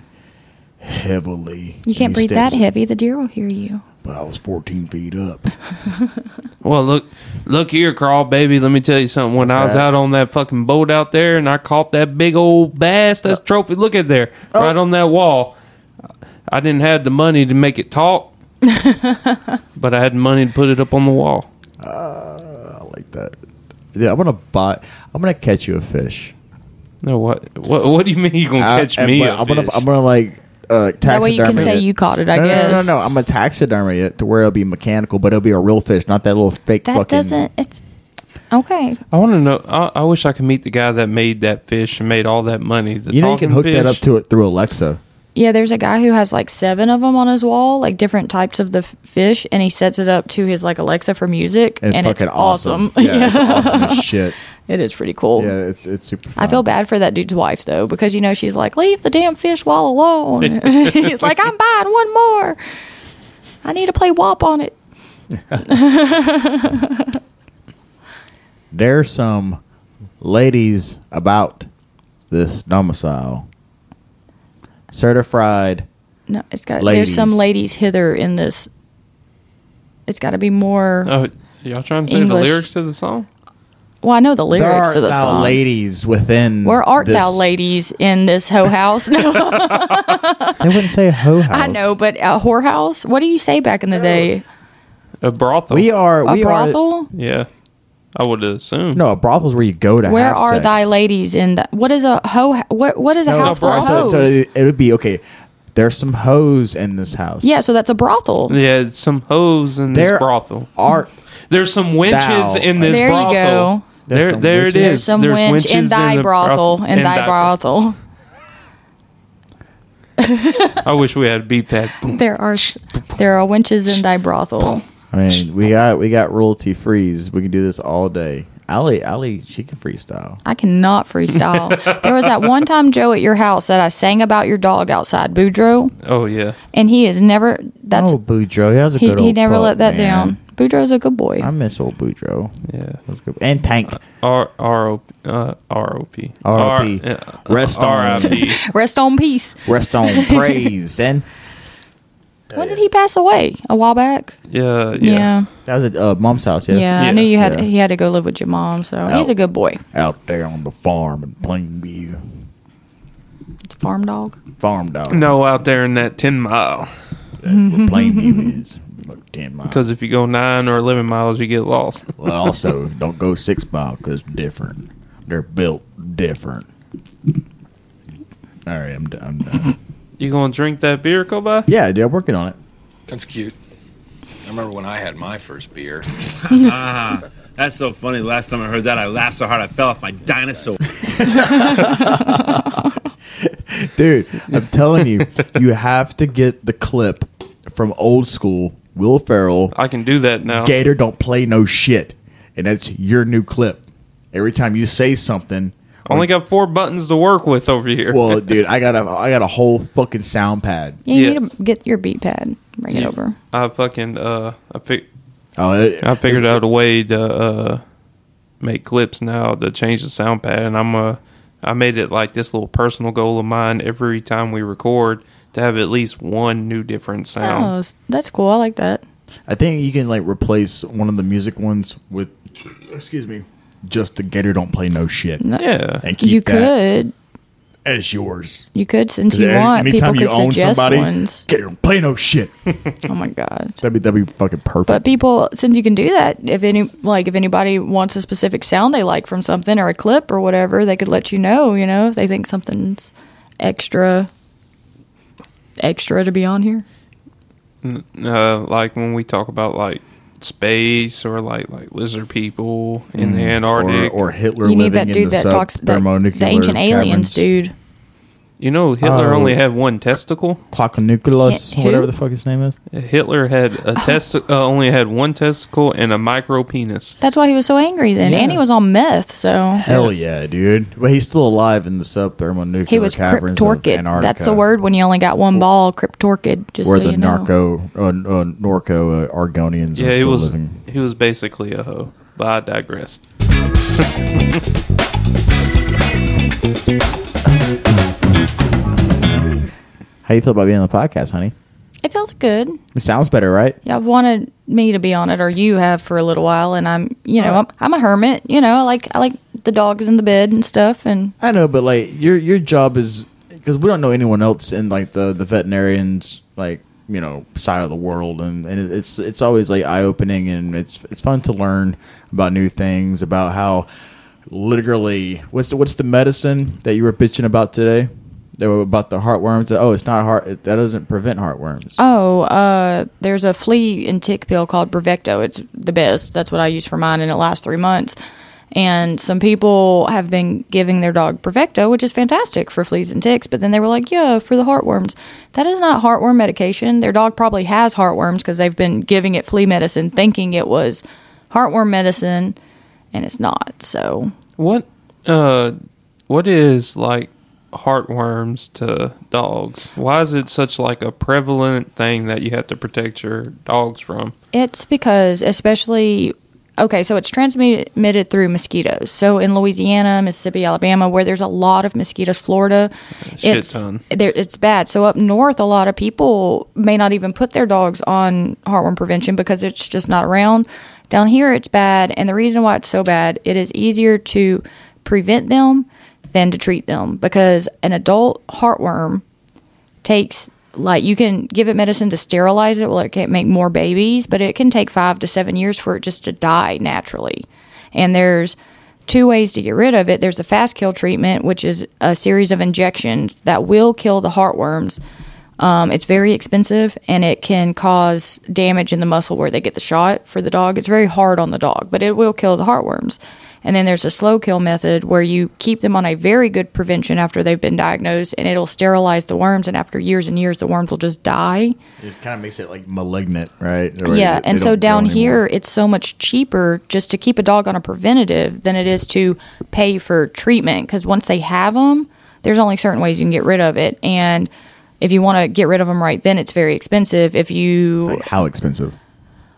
heavily. You can't He breathe that heavy. The deer will hear you. But I was 14 feet up. Well, look, look here, crawl baby. Let me tell you something. When I was right. out on that fucking boat out there, and I caught that big old bass, that's uh, trophy. Look at there, Oh. right on that wall. I didn't have the money to make it talk, but I had money to put it up on the wall. I like that. Yeah, I'm gonna buy. I'm gonna catch you a fish. No, what? What? What do you mean you gonna I- catch and- me? but a I'm gonna. fish? I'm gonna like. Uh, That way you can say it. you caught it. I no, guess. No, no, no, no. I'm gonna taxidermy it to where it'll be mechanical, but it'll be a real fish, not that little fake That fucking. doesn't. It's okay. I want to know. I, I wish I could meet the guy that made that fish and made all that money. The You know, you can talking hook that up to it through Alexa. Yeah, there's a guy who has like seven of them on his wall, like different types of the f- fish, and he sets it up to his like Alexa for music, And it's fucking awesome. awesome. Yeah, it's awesome as shit. it is pretty cool. Yeah, it's it's super. Fun. I feel bad for that dude's wife though, because you know she's like, "Leave the damn fish wall alone." He's like, "I'm buying one more. I need to play WAP on it." There's some ladies about this domicile. Certified. No, it's got. There's some Ladies. ladies hither in this. It's got to be more. Oh, y'all trying to say English. the lyrics to the song? well, I know the There lyrics are to the thou song. ladies within. Where art thou, ladies, in this hoe house? No, They wouldn't say hoe house. I know, but a whorehouse. What do you say back in the uh, day? A brothel. we are. A We are. brothel. Yeah, I would assume. No, a brothel is where you go to. Where have are sex. thy ladies in that? What is a hoe? What what is a No, house a for brothel- hoes? so it, it would be okay. There's some hoes in this house. yeah, so that's a brothel. Yeah, it's some hoes in There this brothel. are There's some winches Thou. in this There you brothel. go. There's There, some there it witches. is. There's some There's winch winches in thy the brothel. In thy brothel. I wish we had a beat that. Boom. There are there are winches in thy brothel. I mean, we got we got royalty freeze. We can do this all day. Ali, Ali, she can freestyle. I cannot freestyle. there was that one time, Joe, at your house that I sang about your dog outside, Boudreaux, Oh yeah. and he is never. That's oh, Boudreaux, he has a he, good he old never pup, let that man. down. Boudreaux's a good boy. I miss old Boudreaux. Yeah. That's good. And Tank. R R O uh, R O P R.O.P.. R- uh, Rest on. R.I.P. Rest on peace. Rest on praise. And when did he pass away? A while back. Yeah, yeah. Yeah. that was at uh, mom's house. Yeah, Yeah. I Yeah. knew you had Yeah. he had to go live with your mom, so he's Oh. a good boy. Out there on the farm in Plainview. It's a farm dog. Farm dog. No, out there in that ten mile. That's where Plainview is. About 10 miles. Because if you go nine or eleven miles, you get lost. Well, also, don't go six mile because different. They're built different. All right, I'm done. I'm done. You gonna drink that beer, Kobe? yeah, dude, I'm working on it. That's cute. I remember when I had my first beer. ah, That's so funny. Last time I heard that, I laughed so hard I fell off my dinosaur. Dude, I'm telling you, you have to get the clip from old school Will Ferrell. I can do that now. Gator don't play no shit, and that's your new clip. Every time you say something, Only got four buttons to work with over here. well, dude, I got a I got a whole fucking sound pad. Yeah, you Yeah. need to get your beat pad, bring it over. I fucking uh, I pick, Oh, it, I figured out a way to uh, make clips now to change the sound pad, and I'm uh, I made it like this little personal goal of mine every time we record to have at least one new different Oh, sound. s- that's cool. I like that. I think you can like replace one of the music ones with, excuse me, just the Gator don't play no shit, No, Yeah, and keep you that could. as yours. You could since you any- want. anytime People you could own suggest somebody, ones. Gator don't play no shit. Oh my god. that'd be that'd be fucking perfect. But people, since you can do that, if any like if anybody wants a specific sound they like from something or a clip or whatever, they could let you know. You know, if they think something's extra, extra to be on here. uh, like when we talk about like space or like like lizard people in the mm. Antarctic. or, or Hitler You need living that dude in the that talks that, sub-thermonuclear the ancient aliens, caverns. dude. You know, Hitler Oh. only had one testicle. Clockanuculus, Who? whatever the fuck his name is. Hitler had a test uh, only had one testicle and a micro penis. That's why he was so angry then, and he was on meth. So Hell yeah, dude! But he's still alive in the sub-thermonuclear he was caverns of cryptorchid. Antarctica. That's the word when you only got one ball. Cryptorchid. Just Where so the you know. narco, uh, uh, Norco uh, Argonians Yeah, are he still was living. he was basically a hoe. But I digress. How do you feel about being on the podcast, honey? It feels good. It sounds better, right? Yeah, I've wanted me to be on it, or you have for a little while, and I'm, you know, oh. I'm, I'm a hermit. You know, I like I like the dogs in the bed and stuff, and I know, but like your your job is because we don't know anyone else in like the the veterinarians like you know side of the world, and, and it's it's always like eye opening, and it's it's fun to learn about new things about how literally what's the, what's the medicine that you were bitching about today? They were about the heartworms. Oh, it's not heart. That doesn't prevent heartworms. oh, uh, there's a flea and tick pill called Bravecto. It's the best. That's what I use for mine, and it lasts three months. And some people have been giving their dog Bravecto, which is fantastic for fleas and ticks. But then they were like, "Yeah, for the heartworms." That is not heartworm medication. Their dog probably has heartworms because they've been giving it flea medicine, thinking it was heartworm medicine, and it's not. So What uh what is like heartworms to dogs? Why is it such like a prevalent thing that you have to protect your dogs from? It's because, especially, okay, so it's transmitted through mosquitoes. So in Louisiana, Mississippi, Alabama, where there's a lot of mosquitoes, Florida, shit it's ton. it's bad. So up north, a lot of people may not even put their dogs on heartworm prevention because it's just not around. Down here, it's bad, and the reason why it's so bad, it is easier to prevent them than to treat them because an adult heartworm takes like you can give it medicine to sterilize it well it can't make more babies but it can take five to seven years for it just to die naturally. And there's two ways to get rid of it. There's a fast kill treatment which is a series of injections that will kill the heartworms. Um, it's very expensive and it can cause damage in the muscle where they get the shot for the dog. It's very hard on the dog but it will kill the heartworms and then there's a slow kill method where you keep them on a very good prevention after they've been diagnosed and it'll sterilize the worms and after years and years the worms will just die. It kind of makes it like malignant, right? Or yeah, and so down here it's so much cheaper just to keep a dog on a preventative than it is to pay for treatment because once they have them, there's only certain ways you can get rid of it and if you want to get rid of them right then it's very expensive if you Like, how expensive?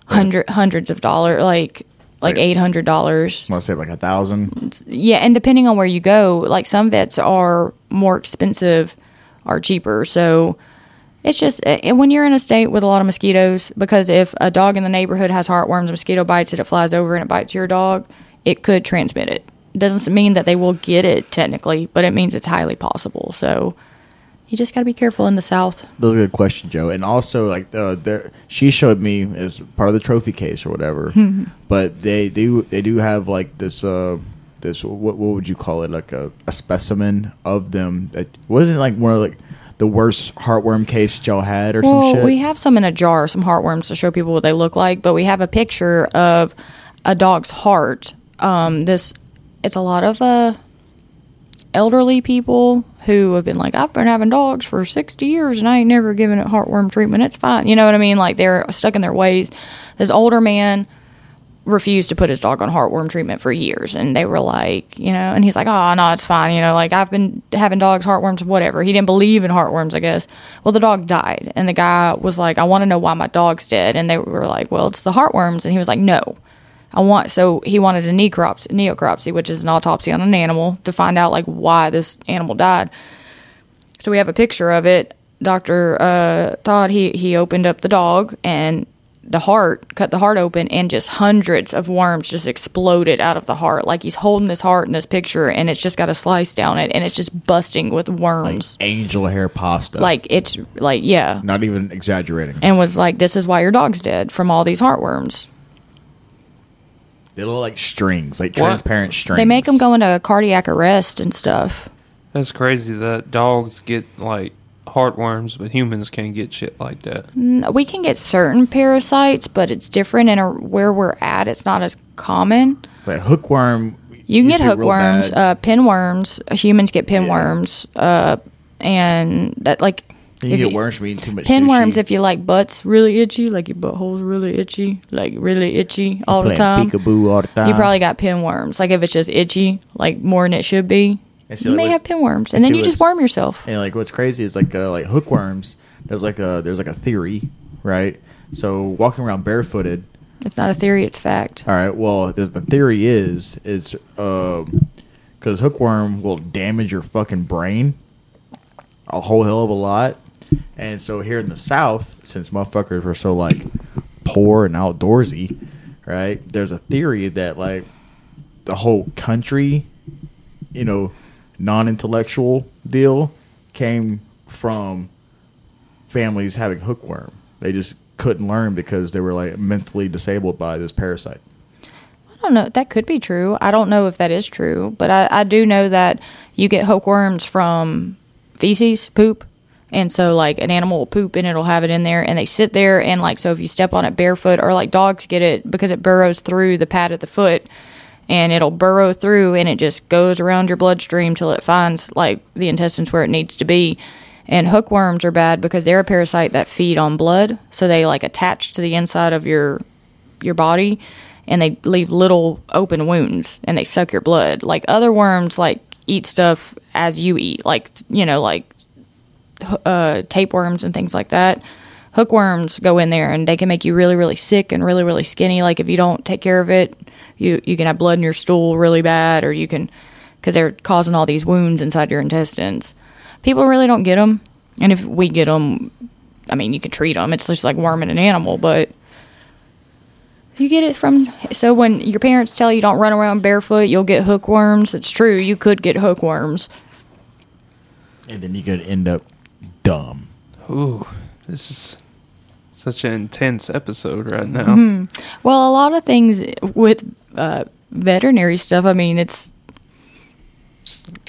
hundred hundreds of dollars like like eight hundred dollars to say like a thousand? yeah, and depending on where you go, like some vets are more expensive or cheaper. So it's just, and when you're in a state with a lot of mosquitoes, because if a dog in the neighborhood has heartworms, a mosquito bites it, it flies over and it bites your dog, it could transmit it. Doesn't mean that they will get it technically, but it means it's highly possible. So you just got to be careful in the South. Those are good questions, Joe. And also, like, uh, there, she showed me as part of the trophy case or whatever. but they do they do have like this uh this what what would you call it like a, a specimen of them that wasn't like one of like the worst heartworm case that y'all had or Well, some shit. we have some in a jar, some heartworms to show people what they look like, but we have a picture of a dog's heart. Um, this, it's a lot of uh, elderly people who have been like, I've been having dogs for 60 years and I ain't never given it heartworm treatment. It's fine. You know what I mean? Like they're stuck in their ways. This older man refused to put his dog on heartworm treatment for years and they were like you know and he's like ah, oh no it's fine you know like i've been having dogs heartworms whatever he didn't believe in heartworms i guess well the dog died and the guy was like i want to know why my dog's dead and they were like well it's the heartworms and he was like no i want so he wanted a necropsy neocropsy which is an autopsy on an animal to find out like why this animal died. So we have a picture of it. Dr uh, todd he, he opened up the dog and the heart cut the heart open and just hundreds of worms just exploded out of the heart. Like he's holding this heart in this picture and it's just got a slice down it and it's just busting with like worms. angel hair pasta. like, it's like yeah. Not even exaggerating. and was like this is why your dog's dead from all these heartworms they look like strings, like What? transparent strings. they make them go into cardiac arrest and stuff That's crazy that dogs get like heartworms, but humans can't get shit like that. N- We can get certain parasites, but it's different, and uh, where we're at, it's not as common. Like hookworm. You can used get to be real hookworms, bad. uh, pinworms. uh, Humans get Yeah. pinworms, uh, and that like you if get you- worms from eating too much pinworms sushi. if you like butts really itchy, like your butthole's really itchy, like really itchy all the time. Peekaboo all the time. You probably got pinworms. Like if it's just itchy, like more than it should be, you like, may have pinworms, and and then you just worm yourself. And like what's crazy is like uh, like hookworms. There's like a there's like a theory, right? So walking around barefooted. It's not a theory; it's fact. All right. Well, the theory is is because hookworm will damage your fucking brain a whole hell of a lot. And so here in the South, since motherfuckers were so like poor and outdoorsy, right? There's a theory that like the whole country, you know, non-intellectual deal came from families having hookworm. They just couldn't learn because they were like mentally disabled by this parasite. I don't know. That could be true. I don't know if that is true, but I, I do know that you get hookworms from feces, poop. And so, like, an animal will poop and it'll have it in there, and they sit there. And, like, so if you step on it barefoot, or like dogs get it because it burrows through the pad of the foot, and it'll burrow through and it just goes around your bloodstream till it finds, like, the intestines where it needs to be. And hookworms are bad because they're a parasite that feed on blood. So they, like, attach to the inside of your your body and they leave little open wounds and they suck your blood. Like other worms like eat stuff as you eat, like you know, like uh, tapeworms and things like that. Hookworms go in there and they can make you really, really sick and really, really skinny. Like if you don't take care of it, you you can have blood in your stool really bad, or you can because they're causing all these wounds inside your intestines. People really don't get them, and if we get them, I mean, you can treat them. It's just like worming an animal, but you get it from. So when your parents tell you don't run around barefoot, you'll get hookworms. It's true. You could get hookworms. And then you could end up dumb. Ooh, this is such an intense episode right now. Well, a lot of things with uh, veterinary stuff. I mean, it's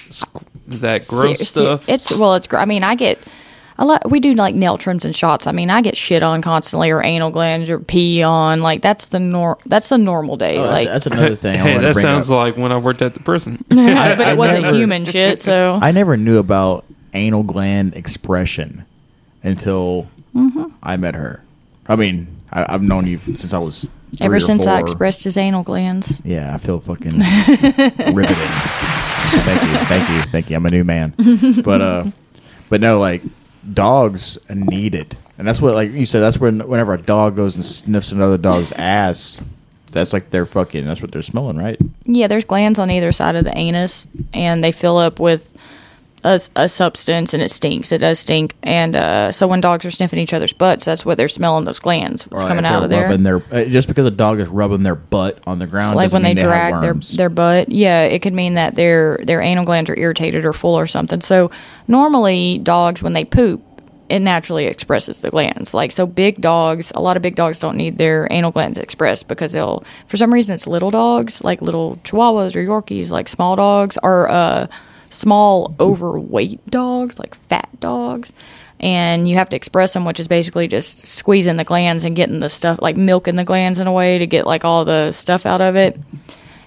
S- That gross se- se- stuff. It's well, it's. gr- I mean, I get a lot. We do like nail trims and shots. I mean, I get shit on constantly, or anal glands, or pee on. Like that's the nor. That's the normal day. Oh, that's, like, that's another thing. I hey, that to bring sounds up. like when I worked at the prison. but I it wasn't never- human shit. So I never knew about anal gland expression until Mm-hmm. I met her. I mean, I, I've known you since I was ever since I expressed his anal glands, Yeah, I feel fucking riveted. Thank you, thank you, thank you. I'm a new man, but uh, but no, like dogs need it, and that's what like you said. That's when whenever a dog goes and sniffs another dog's ass, that's like they're fucking. That's what they're smelling, right? yeah, there's glands on either side of the anus, and they fill up with a, a substance, and it stinks. It does stink, and uh, so when dogs are sniffing each other's butts, that's what they're smelling. Those glands, what's like, coming if out they're of there. rubbing Their, uh, just because a dog is rubbing their butt on the ground, like when they drag their their butt. Yeah, it could mean that their their anal glands are irritated or full or something. So normally dogs when they poop, it naturally expresses the glands. Like so big dogs, a lot of big dogs don't need their anal glands expressed because they'll for some reason it's little dogs, like little chihuahuas or yorkies, like small dogs are uh small overweight dogs, like fat dogs. And you have to express them, which is basically just squeezing the glands and getting the stuff, like milking the glands in a way to get like all the stuff out of it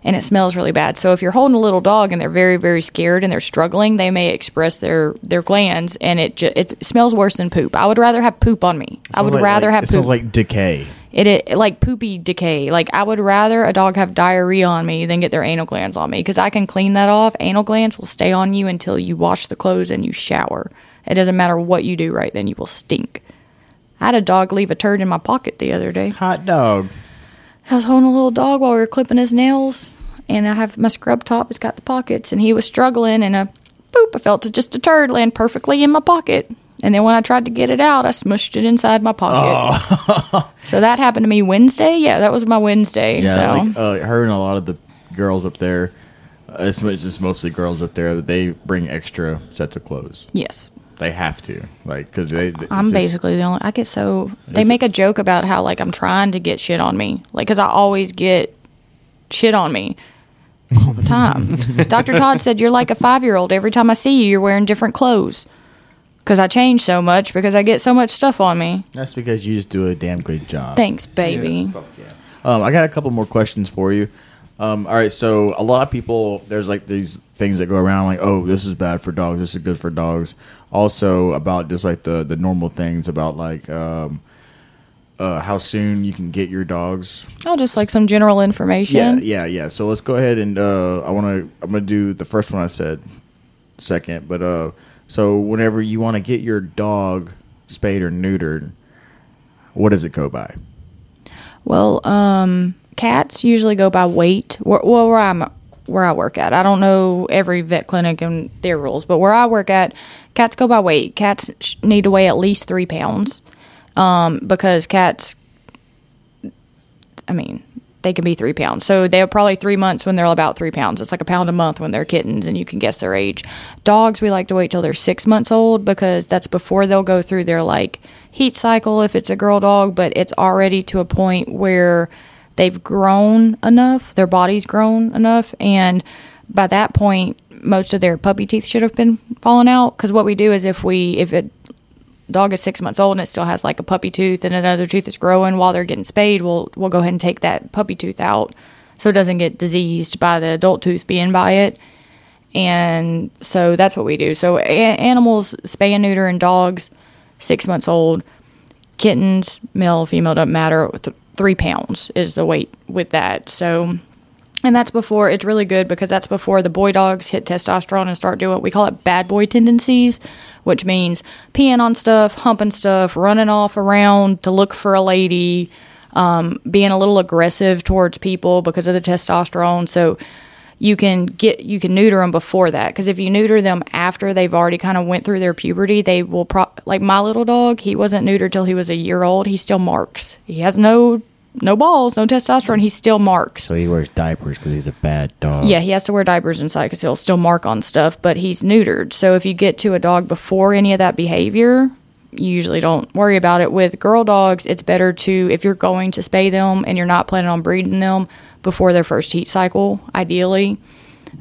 and it smells really bad. So if you're holding a little dog and they're very very scared and they're struggling, they may express their their glands and it ju- it smells worse than poop. I would rather have poop on me. I would like- rather like- have It poop. smells like decay. It, it like poopy decay. Like I would rather a dog have diarrhea on me than get their anal glands on me because I can clean that off. Anal glands will stay on you until you wash the clothes and you shower. It doesn't matter what you do right then, you will stink. I had a dog leave a turd in my pocket the other day. Hot dog. I was holding a little dog while we were clipping his nails, and I have my scrub top. It's got the pockets, and he was struggling, and a boop, I felt just a turd land perfectly in my pocket. And then when I tried to get it out, I smushed it inside my pocket. so that happened to me Wednesday. Yeah, that was my Wednesday. Yeah, so like uh, her and a lot of the girls up there. Uh, it's, it's just mostly girls up there that they bring extra sets of clothes. yes, They have to, like, because they. I'm just- basically the only. I get so they make a joke about how like I'm trying to get shit on me, like because I always get shit on me all the time. Dr. Todd said you're like a five year old. Every time I see you, you're wearing different clothes. Because I change so much because I get so much stuff on me. That's because you just do a damn great job. Thanks, baby. Um, I got a couple more questions for you. Um, all right, so a lot of people, there's like these things that go around like, oh, this is bad for dogs, this is good for dogs. Also about just like the the normal things about like um, uh, how soon you can get your dogs. Oh, just like some general information. Yeah, yeah, yeah. So let's go ahead and uh, I want to. I'm gonna do the first one I said second, but uh, so whenever you want to get your dog spayed or neutered, what does it go by? Well, um, cats usually go by weight. Well, where I'm where I work at, I don't know every vet clinic and their rules, but where I work at, cats go by weight. Cats need to weigh at least three pounds, um, because cats. I mean, they can be three pounds. So they're probably three months when they're about three pounds. It's like a pound a month when they're kittens, and you can guess their age. Dogs, we like to wait till they're six months old because that's before they'll go through their like heat cycle if it's a girl dog, but it's already to a point where they've grown enough, their body's grown enough, and by that point, most of their puppy teeth should have been falling out. Because what we do is if we if a dog is six months old and it still has like a puppy tooth and another tooth is growing while they're getting spayed, we'll we'll go ahead and take that puppy tooth out so it doesn't get diseased by the adult tooth being by it. And so that's what we do. So a- animals spay and neuter and dogs six months old, kittens, male, female, doesn't matter. Th- three pounds is the weight with that. So, and that's before it's really good because that's before the boy dogs hit testosterone and start doing what we call it bad boy tendencies, which means peeing on stuff, humping stuff, running off around to look for a lady, um, being a little aggressive towards people because of the testosterone. So, you can get you can neuter them before that because if you neuter them after they've already kind of went through their puberty they will pro- like my little dog he wasn't neutered till he was a year old he still marks he has no no balls no testosterone he still marks So he wears diapers because he's a bad dog. yeah he has to wear diapers inside because he'll still mark on stuff but he's neutered so if you get to a dog before any of that behavior you usually don't worry about it with girl dogs it's better to if you're going to spay them and you're not planning on breeding them before their first heat cycle ideally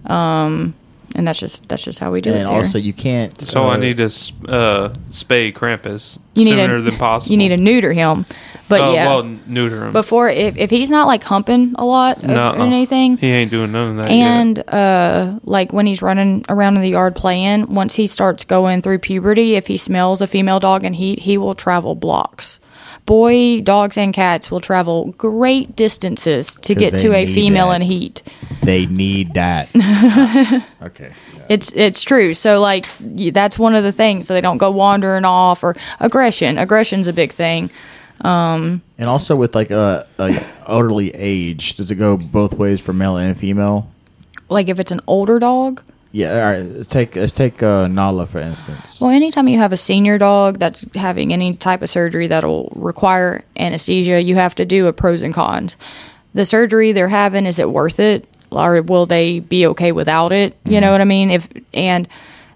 um and that's just that's just how we do it and also you can't. So I uh, need to uh, spay Krampus you need sooner to, than possible. you need to neuter him but Oh, yeah well, neuter him. before if, if he's not like humping a lot or, Nuh-uh. or anything He ain't doing none of that yet. And uh, like when he's running around in the yard playing, once he starts going through puberty, if he smells a female dog in heat, he will travel blocks. Boy, dogs and cats will travel great distances to get to a female that. in heat. They need that. okay. It's it's true. So like that's one of the things. So they don't go wandering off or aggression. Aggression's a big thing. And also with like a, a elderly age, does it go both ways for male and female? Like if it's an older dog, Yeah. All right. Let's take let's take uh, Nala for instance. Well, anytime you have a senior dog that's having any type of surgery that'll require anesthesia, you have to do a pros and cons. The surgery they're having, is it worth it? Or will they be okay without it? You know what I mean? If and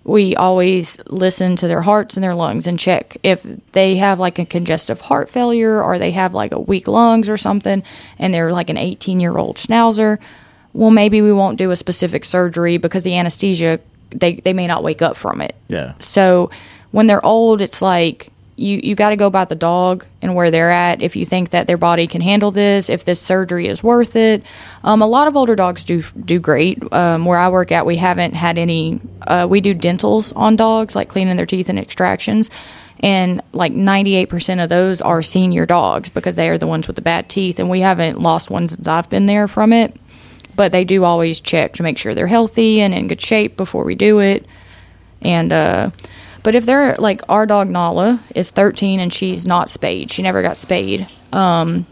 we always listen to their hearts and their lungs and check if they have like a congestive heart failure or they have like a weak lungs or something and they're like an 18 year old schnauzer well maybe we won't do a specific surgery because the anesthesia they, they may not wake up from it Yeah. so when they're old, it's like you you got to go by the dog and where they're at. If you think that their body can handle this, if this surgery is worth it. Um, a lot of older dogs do do great. Um, where I work at, we haven't had any. Uh, we do dentals on dogs, like cleaning their teeth and extractions. And like 98% of those are senior dogs because they are the ones with the bad teeth. And we haven't lost one since I've been there from it. But they do always check to make sure they're healthy and in good shape before we do it. And uh but if they're like our dog Nala is 13 and she's not spayed, she never got spayed. Um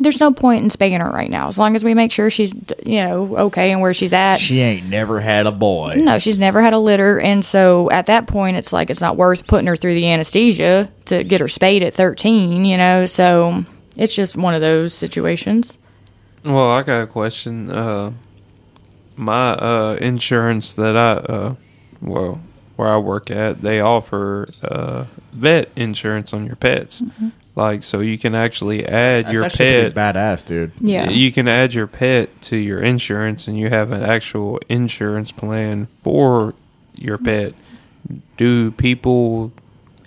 there's no point in spaying her right now as long as we make sure she's you know okay and where she's at. She ain't never had a boy. no, she's never had a litter and so at that point it's like it's not worth putting her through the anesthesia to get her spayed at 13, you know. So it's just one of those situations. Well, I got a question. Uh, my uh, insurance that I, uh, well, where I work at, they offer uh, vet insurance on your pets. Mm-hmm. Like, so you can actually add That's your actually pet. pretty badass, dude. Yeah. You can add your pet to your insurance, and you have an actual insurance plan for your pet. do people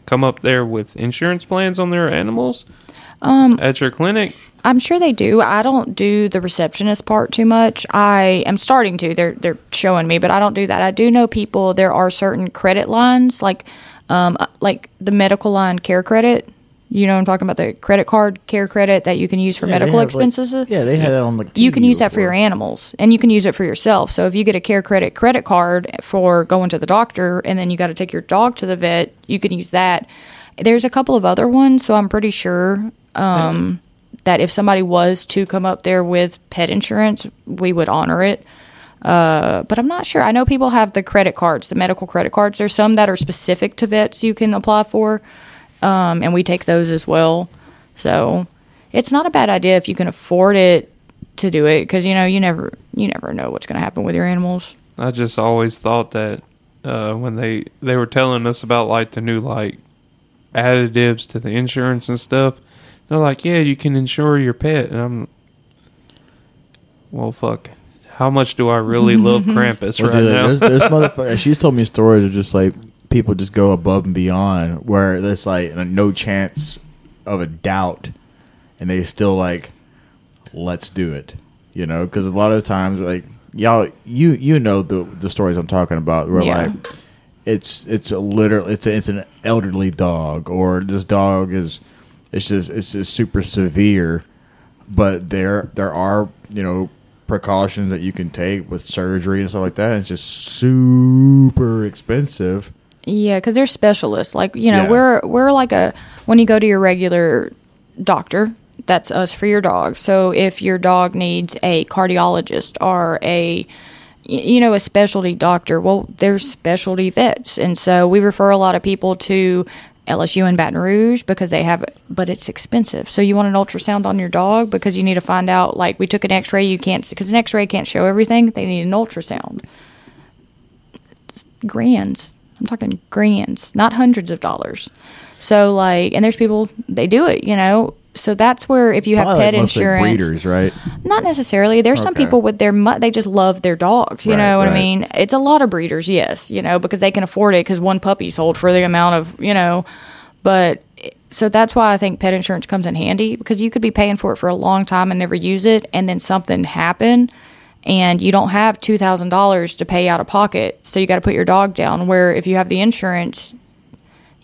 come up there with insurance plans on their animals? Um, at your clinic, I'm sure they do. I don't do the receptionist part too much. I am starting to. They're they're showing me, but I don't do that. I do know people. There are certain credit lines, like um, like the medical line care credit. You know, what I'm talking about the credit card care credit that you can use for Yeah, medical have, like- expenses. yeah, they had that on like. you can TV use that for your animals and you can use it for yourself. So if you get a care credit credit card for going to the doctor and then you got to take your dog to the vet, you can use that. There's a couple of other ones, so I'm pretty sure um, that if somebody was to come up there with pet insurance, we would honor it. Uh, but I'm not sure. I know people have the credit cards, the medical credit cards. There's some that are specific to vets you can apply for, um, and we take those as well. So it's not a bad idea if you can afford it to do it because you know you never you never know what's going to happen with your animals. I just always thought that uh, when they they were telling us about like the new like additives to the insurance and stuff, they're like, yeah, you can insure your pet, and I'm, well, fuck. How much do I really love Krampus Well, right dude, now? There's, there's motherfuckers. She's told me stories of just like people just go above and beyond where there's like no chance of a doubt, and they still like, let's do it. You know, because a lot of the times, like y'all, you you know the the stories I'm talking about. Where Yeah. like it's it's a literal it's a, it's an elderly dog or this dog is it's just it's just super severe but there there are you know precautions that you can take with surgery and stuff like that it's just super expensive Yeah, because they're specialists. Like you know, Yeah. we're we're like a when you go to your regular doctor, that's us for your dog. So if your dog needs a cardiologist or a you know a specialty doctor, well, there's specialty vets, and so we refer a lot of people to. LSU and Baton Rouge because they have, but it's expensive. So you want an ultrasound on your dog because you need to find out. Like we took an X-ray, you can't because an X-ray can't show everything. They need an ultrasound It's grands. I'm talking grands, not hundreds of dollars. So like, and there's people they do it, you know. So that's where if you have Probably pet like mostly insurance, breeders right not necessarily. There's some Okay. people with their mu- they just love their dogs. You Right, know what right. I mean? It's a lot of breeders, yes, you know, because they can afford it because one puppy sold for the amount of you know. But so that's why I think pet insurance comes in handy because you could be paying for it for a long time and never use it, and then something happen, and you don't have two thousand dollars to pay out of pocket, so you got to put your dog down. Where if you have the insurance,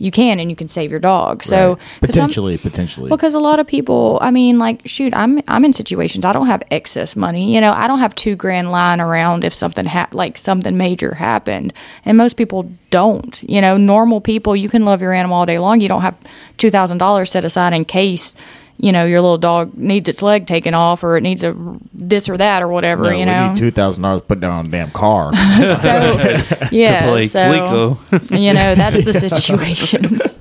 you can and you can save your dog. So Right. potentially potentially because a lot of people, I mean, like, shoot, I'm I'm in situations I don't have excess money. You know, I don't have two grand lying around if something ha- like something major happened, and most people don't. You know, normal people, you can love your animal all day long. You don't have two thousand dollars set aside in case. You know, your little dog needs its leg taken off, or it needs a this or that, or whatever. No, you know, two thousand dollars put down on a damn car so yeah, so Glico. you know that's the situations.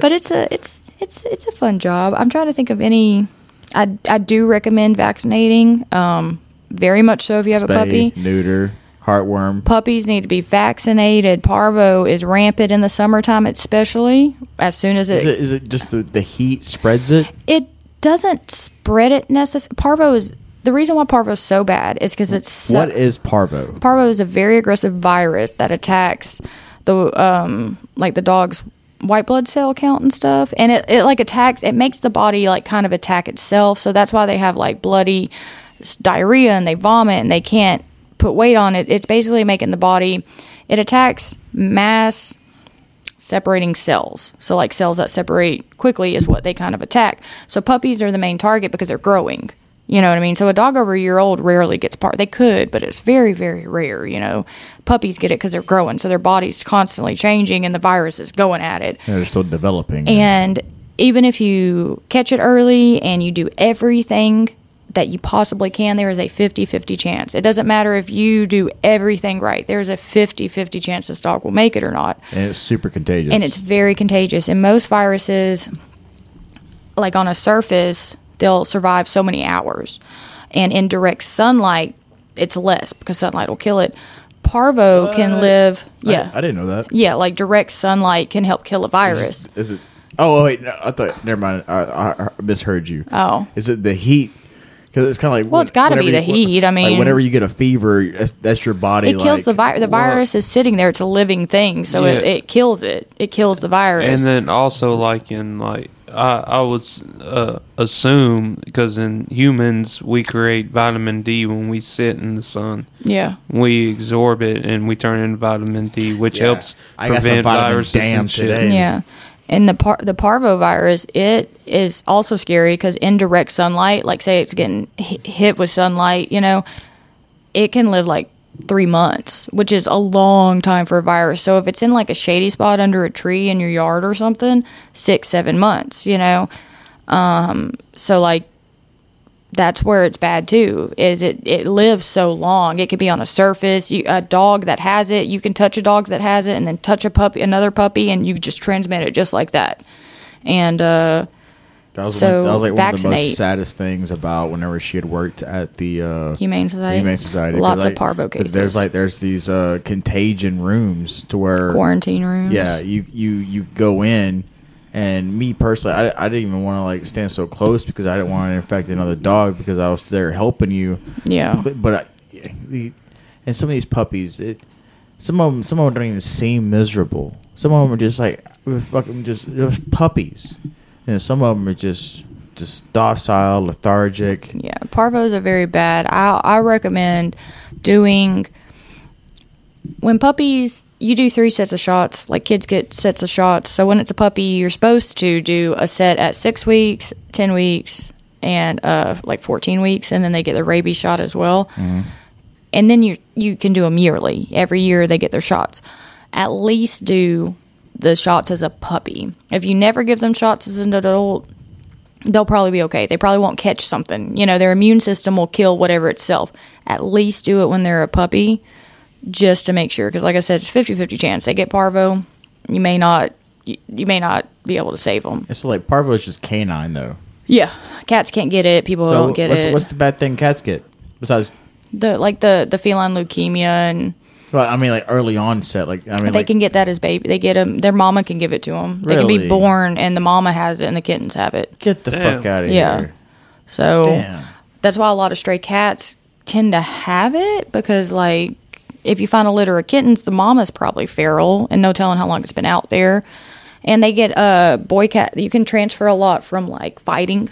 but it's a it's it's it's a fun job. I'm trying to think of any. I I do recommend vaccinating. Um, very much so if you have a puppy. neuter heartworm Puppies need to be vaccinated. Parvo is rampant in the summertime, especially as soon as is it is it just the, the heat spreads it it doesn't spread it necessarily. Parvo is the reason why parvo is so bad is because it's so, what is parvo parvo is a very aggressive virus that attacks the um like the dog's white blood cell count and stuff and it, it like attacks it makes the body like kind of attack itself so that's why they have like bloody diarrhea and they vomit and they can't put weight on it it's basically making the body it attacks mass separating cells. So, like cells that separate quickly is what they kind of attack. So, puppies are the main target because they're growing. You know what I mean? So, a dog over a year old rarely gets part. They could, but it's very, very rare. You know, puppies get it because they're growing. So, their body's constantly changing and the virus is going at it. Yeah, they're still developing And even if you catch it early and you do everything that you possibly can, there is a 50 50 chance. It doesn't matter if you do everything right, there's a 50 50 chance this dog will make it or not and it's super contagious and it's very contagious. And most viruses, like on a surface, they'll survive so many hours. And in direct sunlight, it's less because sunlight will kill it. Parvo can live, I- yeah, I, didn't know that yeah, like direct sunlight can help kill a virus. Is, is it? Oh wait, no, I thought. Never mind. I, I, I misheard you. Oh. is it the heat Because it's kind of like Well, it's gotta be the you- heat. I like mean- whenever you get a fever, that's- that's your body. it kills like, the virus. The virus is sitting there. It's a living thing, so it, Yeah. it kills it. It kills the virus. And then also like in like I I would uh, assume because in humans we create vitamin D when we sit in the sun. yeah, We absorb it and we turn into vitamin D, which Yeah. helps I got some prevent vitamin viruses damn and shit. today. yeah. And the par- the parvovirus, it is also scary because in direct sunlight, like say it's getting hi- hit with sunlight, you know, it can live like three months, which is a long time for a virus. So if it's in like a shady spot under a tree in your yard or something, six, seven months, you know. Um, so like that's where it's bad too. Is it it lives so long? It could be on a surface. You, a dog that has it, you can touch a dog that has it, and then touch a puppy, another puppy, and you just transmit it just like that. And uh, That was, So, one, that was like one of the vaccinate. most saddest things about whenever she had worked at the uh, Humane Society, Humane Society. lots like, of parvo cases. There's like there's these uh, contagion rooms to where quarantine rooms. Yeah, you you you go in, and me personally, I, I didn't even want to like stand so close because I didn't want to infect another dog because I was there helping you. Yeah. but I, the and some of these puppies, it some of them some of them don't even seem miserable. Some of them are just like fucking just just puppies, and some of them are just just docile, lethargic. Yeah, parvos are very bad. I I recommend doing when puppies you do three sets of shots. Like kids get sets of shots. So when it's a puppy, you're supposed to do a set at six weeks, ten weeks, and uh like fourteen weeks, and then they get the rabies shot as well. And then you you can do them yearly. Every year they get their shots. At least do the shots as a puppy. If you never give them shots as an adult, they'll probably be okay. They probably won't catch something. You know, their immune system will kill whatever itself. At least do it when they're a puppy just to make sure because like I said, it's 50-50 chance they get parvo. You may not you, you may not be able to save them. It's like parvo is just canine though. Yeah, cats can't get it. People so don't get what's, it. what's the bad thing cats get besides? the like the the feline leukemia and Well, I mean, like early onset. Like I mean, they like, can get that as baby. They get them. Their mama can give it to them. They can be born and the mama has it and the kittens have it. get the Damn. fuck out of here! Yeah. here. So Damn. that's why a lot of stray cats tend to have it because like if you find a litter of kittens the mama's probably feral and no telling how long it's been out there. And they get uh, a boy cat you can transfer a lot from like fighting.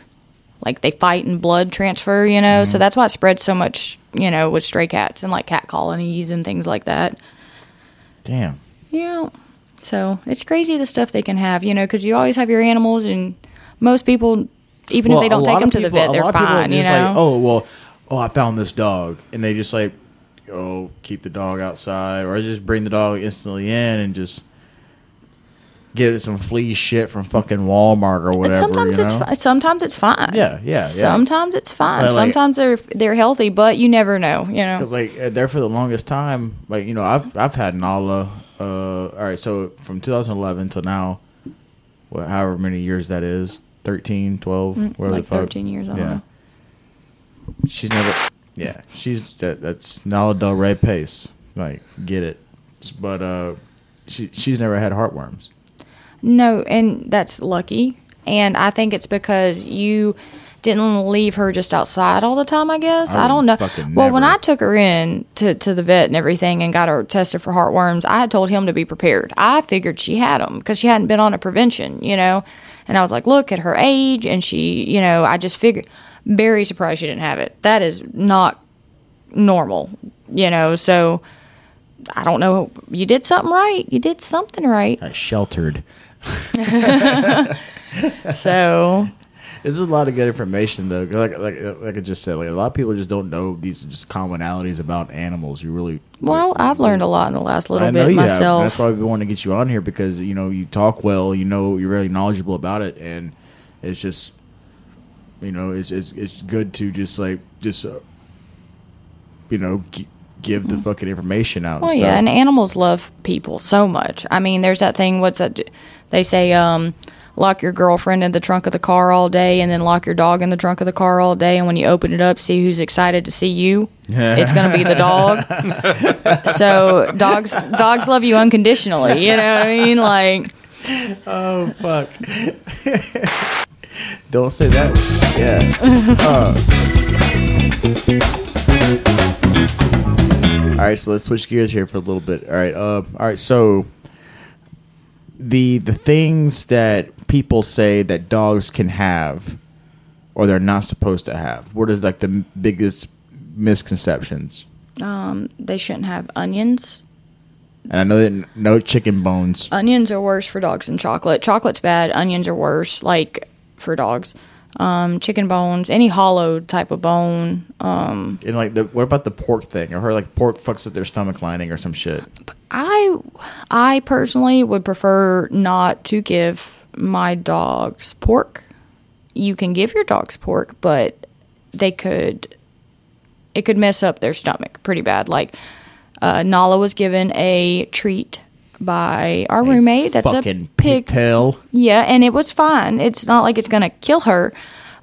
Like they fight and blood transfer you know? So mm-hmm. that's why it spreads so much you know with stray cats and like cat colonies and things like that. Damn. yeah. So it's crazy the stuff they can have you know because you always have your animals and most people even if they don't take them of to the vet they're people fine you know Like, oh well, oh I found this dog, and they just like, oh keep the dog outside, or I just bring the dog instantly in and just get it some flea shit from fucking Walmart or whatever. sometimes you it's know? fi- sometimes it's fine. Yeah, yeah, yeah. Sometimes it's fine. Like- sometimes they're they're healthy, but you never know. You know. Because like there for the longest time, like you know, I've I've had Nala. Uh, all right, so from 2011 till now, what, however many years that is, 13, 12, whatever Mm, like the fuck. 13 years, I don't know. She's never. Yeah, she's that. That's Nala Del Rey pace. Like, get it. But uh, she she's never had heartworms. No, and that's lucky. And I think it's because you didn't leave her just outside all the time. I guess I I, don't know. would fucking Well, when. I took her in to, to the vet and everything and got her tested for heartworms, I had told him to be prepared. I figured she had them because she hadn't been on a prevention, you know. And I was like, look at her age, and she, you know, I just figured. Very surprised she didn't have it. That is not normal, you know. So I don't know. You did something right. You did something right. I sheltered. So This is a lot of good information, though. Like, like, like I just said, like a lot of people just don't know these just commonalities about animals. You really Well, I've learned a lot in the last little I know bit you have. myself. That's why we want to get you on here because you know you talk well. You know you're really knowledgeable about it, and it's just you know it's it's, it's good to just like just uh, you know g- give the fucking information out. well, and yeah, and animals love people so much. I mean, there's that thing. What's that? They say, um, lock your girlfriend in the trunk of the car all day, and then lock your dog in the trunk of the car all day. And when you open it up, see who's excited to see you. it's gonna be the dog. so dogs dogs love you unconditionally. You know what I mean? Like. oh fuck. Don't say that. Yeah. Uh. all right, so let's switch gears here for a little bit. All right. Uh, all right. So the the things that people say that dogs can have or they're not supposed to have. What is like the biggest misconceptions? Um, they shouldn't have onions. And I know that no chicken bones. Onions are worse for dogs than chocolate. Chocolate's bad. Onions are worse, like for dogs. Um, chicken bones, any hollow type of bone. Um, And like the what about the pork thing? I heard like pork fucks up their stomach lining or some shit. I, I personally would prefer not to give my dogs pork. You can give your dogs pork, but they could, it could mess up their stomach pretty bad. Like uh, Nala was given a treat by our roommate. That's fucking a pig pigtail. Yeah, and it was fine. It's not like it's gonna kill her.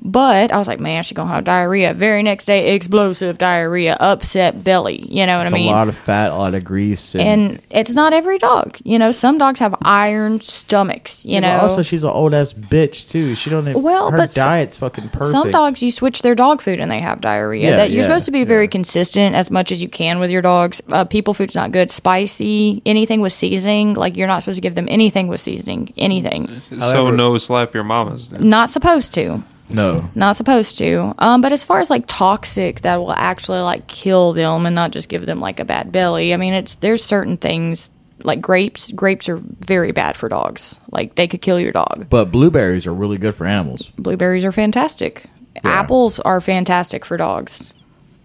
But I was like, man, she's gonna have diarrhea. Very next day, explosive diarrhea, upset belly. You know what It's I mean? a lot of fat, a lot of grease, and, and it's not every dog. You know, some dogs have iron stomachs. You Yeah, know, also she's an old ass bitch too. She don't. Even, Well, her but s- diet's fucking perfect. some dogs you switch their dog food and they have diarrhea. Yeah, that you're yeah, supposed to be very yeah. consistent as much as you can with your dogs. Uh, people food's not good. Spicy, anything with seasoning, like you're not supposed to give them anything with seasoning. Anything. so However- no slap your mamas. Then. Not supposed to. No, Not supposed to. Um, but as far as like toxic that will actually like kill them and not just give them like a bad belly. I mean, it's there's certain things like grapes. Grapes are very bad for dogs. Like they could kill your dog. but blueberries are really good for animals. Blueberries are fantastic. Yeah. Apples are fantastic for dogs.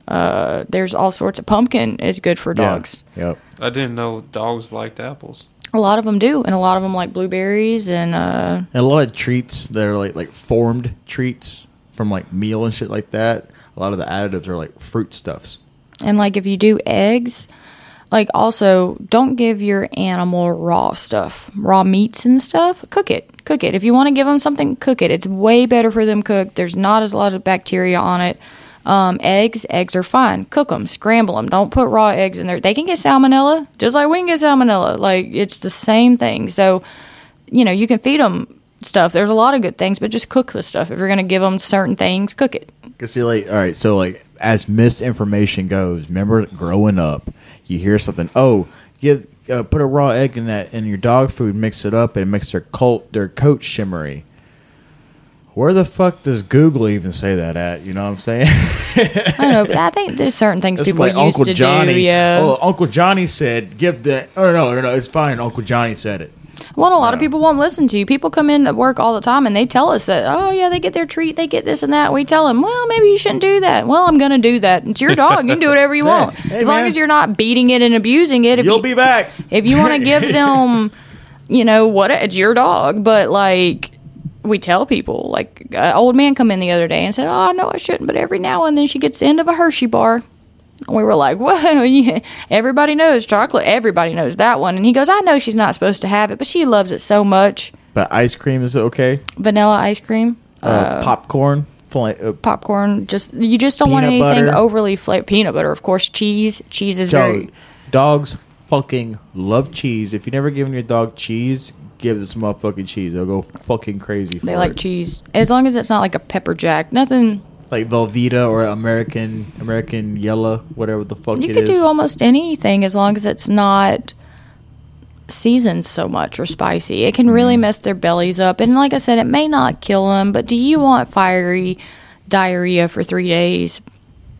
Uh, there's all sorts of pumpkin is good for dogs. Yeah. Yep. I didn't know dogs liked apples. A lot of them do, and a lot of them like blueberries and uh, And a lot of treats that are like like formed treats from like meal and shit like that. A lot of the additives are like fruit stuffs. And like if you do eggs, like also don't give your animal raw stuff, raw meats and stuff. Cook it, cook it. If you want to give them something, cook it. It's way better for them cooked. There's not as lot of bacteria on it. Um, eggs, eggs are fine. Cook them, scramble them. Don't put raw eggs in there. They can get salmonella, just like we can get salmonella. Like it's the same thing. So, you know, you can feed them stuff. There's a lot of good things, but just cook the stuff. If you're gonna give them certain things, cook it. Cause see, like, all right, so like as misinformation goes, remember growing up, you hear something. Oh, give uh, put a raw egg in that in your dog food, mix it up, and it makes their coat their coat shimmery. Where the fuck does Google even say that at? You know what I'm saying? I don't know, but I think there's certain things That's people like used Uncle to Johnny. do. Yeah. Oh, Uncle Johnny said, "Give the." Oh no, no, no, it's fine. Uncle Johnny said it. Well, a lot of people won't listen to you. People come in at work all the time and they tell us that, oh, yeah, they get their treat, they get this and that. We tell them, well, maybe you shouldn't do that. Well, I'm going to do that. It's your dog. You can do whatever you want. Hey, as long as you're not beating it and abusing it. If You'll you, be back. If you want to give them, you know, what, it's your dog. But, like, we tell people, like, an old man come in the other day and said, oh, no, I shouldn't. But every now and then she gets the end of a Hershey bar. And we were like, well, yeah, everybody knows chocolate. Everybody knows that one. And he goes, I know she's not supposed to have it, but she loves it so much. But ice cream is okay. Vanilla ice cream, Uh, popcorn, fly, uh, popcorn. Just you just don't want anything butter. overly flavored. Peanut butter, of course. Cheese. Cheese is dog, very. dogs fucking love cheese. If you never given your dog cheese, give this motherfucking cheese. They'll go fucking crazy. For They like it. cheese as long as it's not like a pepper jack. Nothing. like Velveeta or American American Yellow, whatever the fuck You could is. do almost anything as long as it's not seasoned so much or spicy. It can Mm-hmm. really mess their bellies up. And like I said, it may not kill them, but do you want fiery diarrhea for three days?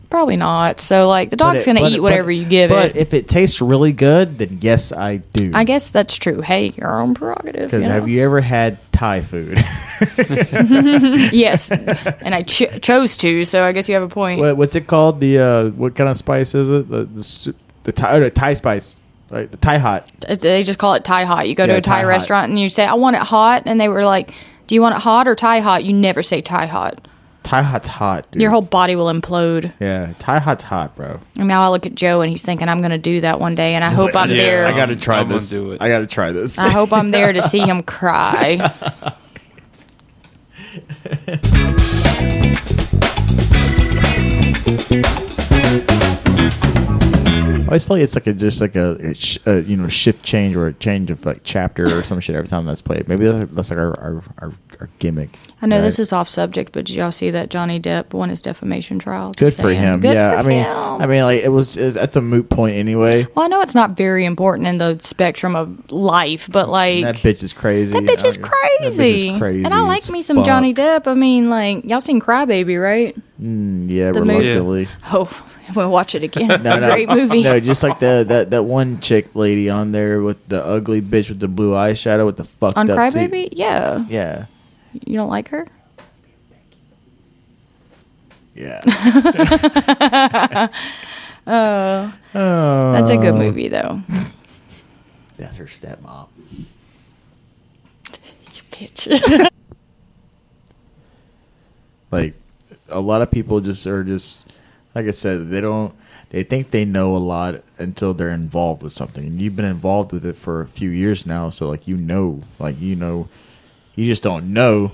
Probably not. So like the dog's gonna eat whatever you give but it. But if it tastes really good, then yes, I do. I guess that's true. Hey, your own prerogative. Because you know? have you ever had Thai food? yes, and I ch- chose to. So I guess you have a point. what, what's it called? The uh, what kind of spice is it? The the, the Thai or Thai spice, right? The Thai hot. They just call it Thai hot. You go to a Thai, Thai restaurant and you say, "I want it hot," and they were like, "Do you want it hot or Thai hot?" You never say Thai hot. Thai hot's hot, dude. Your whole body will implode. yeah, Thai hot's hot, bro. And now I look at Joe and he's thinking, "I'm going to do that one day," and I hope I'm yeah, there. I got to try I'm gonna this. do it. I got to try this. I hope I'm there to see him cry. I always feel like it's like a just like a, a, sh- a you know shift change or a change of like chapter or some shit every time that's played. Maybe that's, that's like our, our, our gimmick. I know right? this is off subject, but did y'all see that Johnny Depp won his defamation trial? good for saying. him. Good yeah, for I mean, him. I mean, like it was. It, that's a moot point anyway. well, I know it's not very important in the spectrum of life, but like that bitch is crazy. That bitch is That crazy. bitch is crazy. And I like me some fuck. Johnny Depp. I mean, like y'all seen Crybaby, right? Mm, yeah, The reluctantly. Oh, we'll watch it again. No, a no, great movie. No, just like the that, that one chick lady on there with the ugly bitch with the blue eyeshadow with the fucked On up Crybaby, teeth. yeah. Yeah, You don't like her? yeah. Oh, oh, that's a good oh. movie though. That's her stepmom. You bitch. Like a lot of people just are just like I said, they don't. They think they know a lot until they're involved with something, and you've been involved with it for a few years now. So like you know, like you know, you just don't know.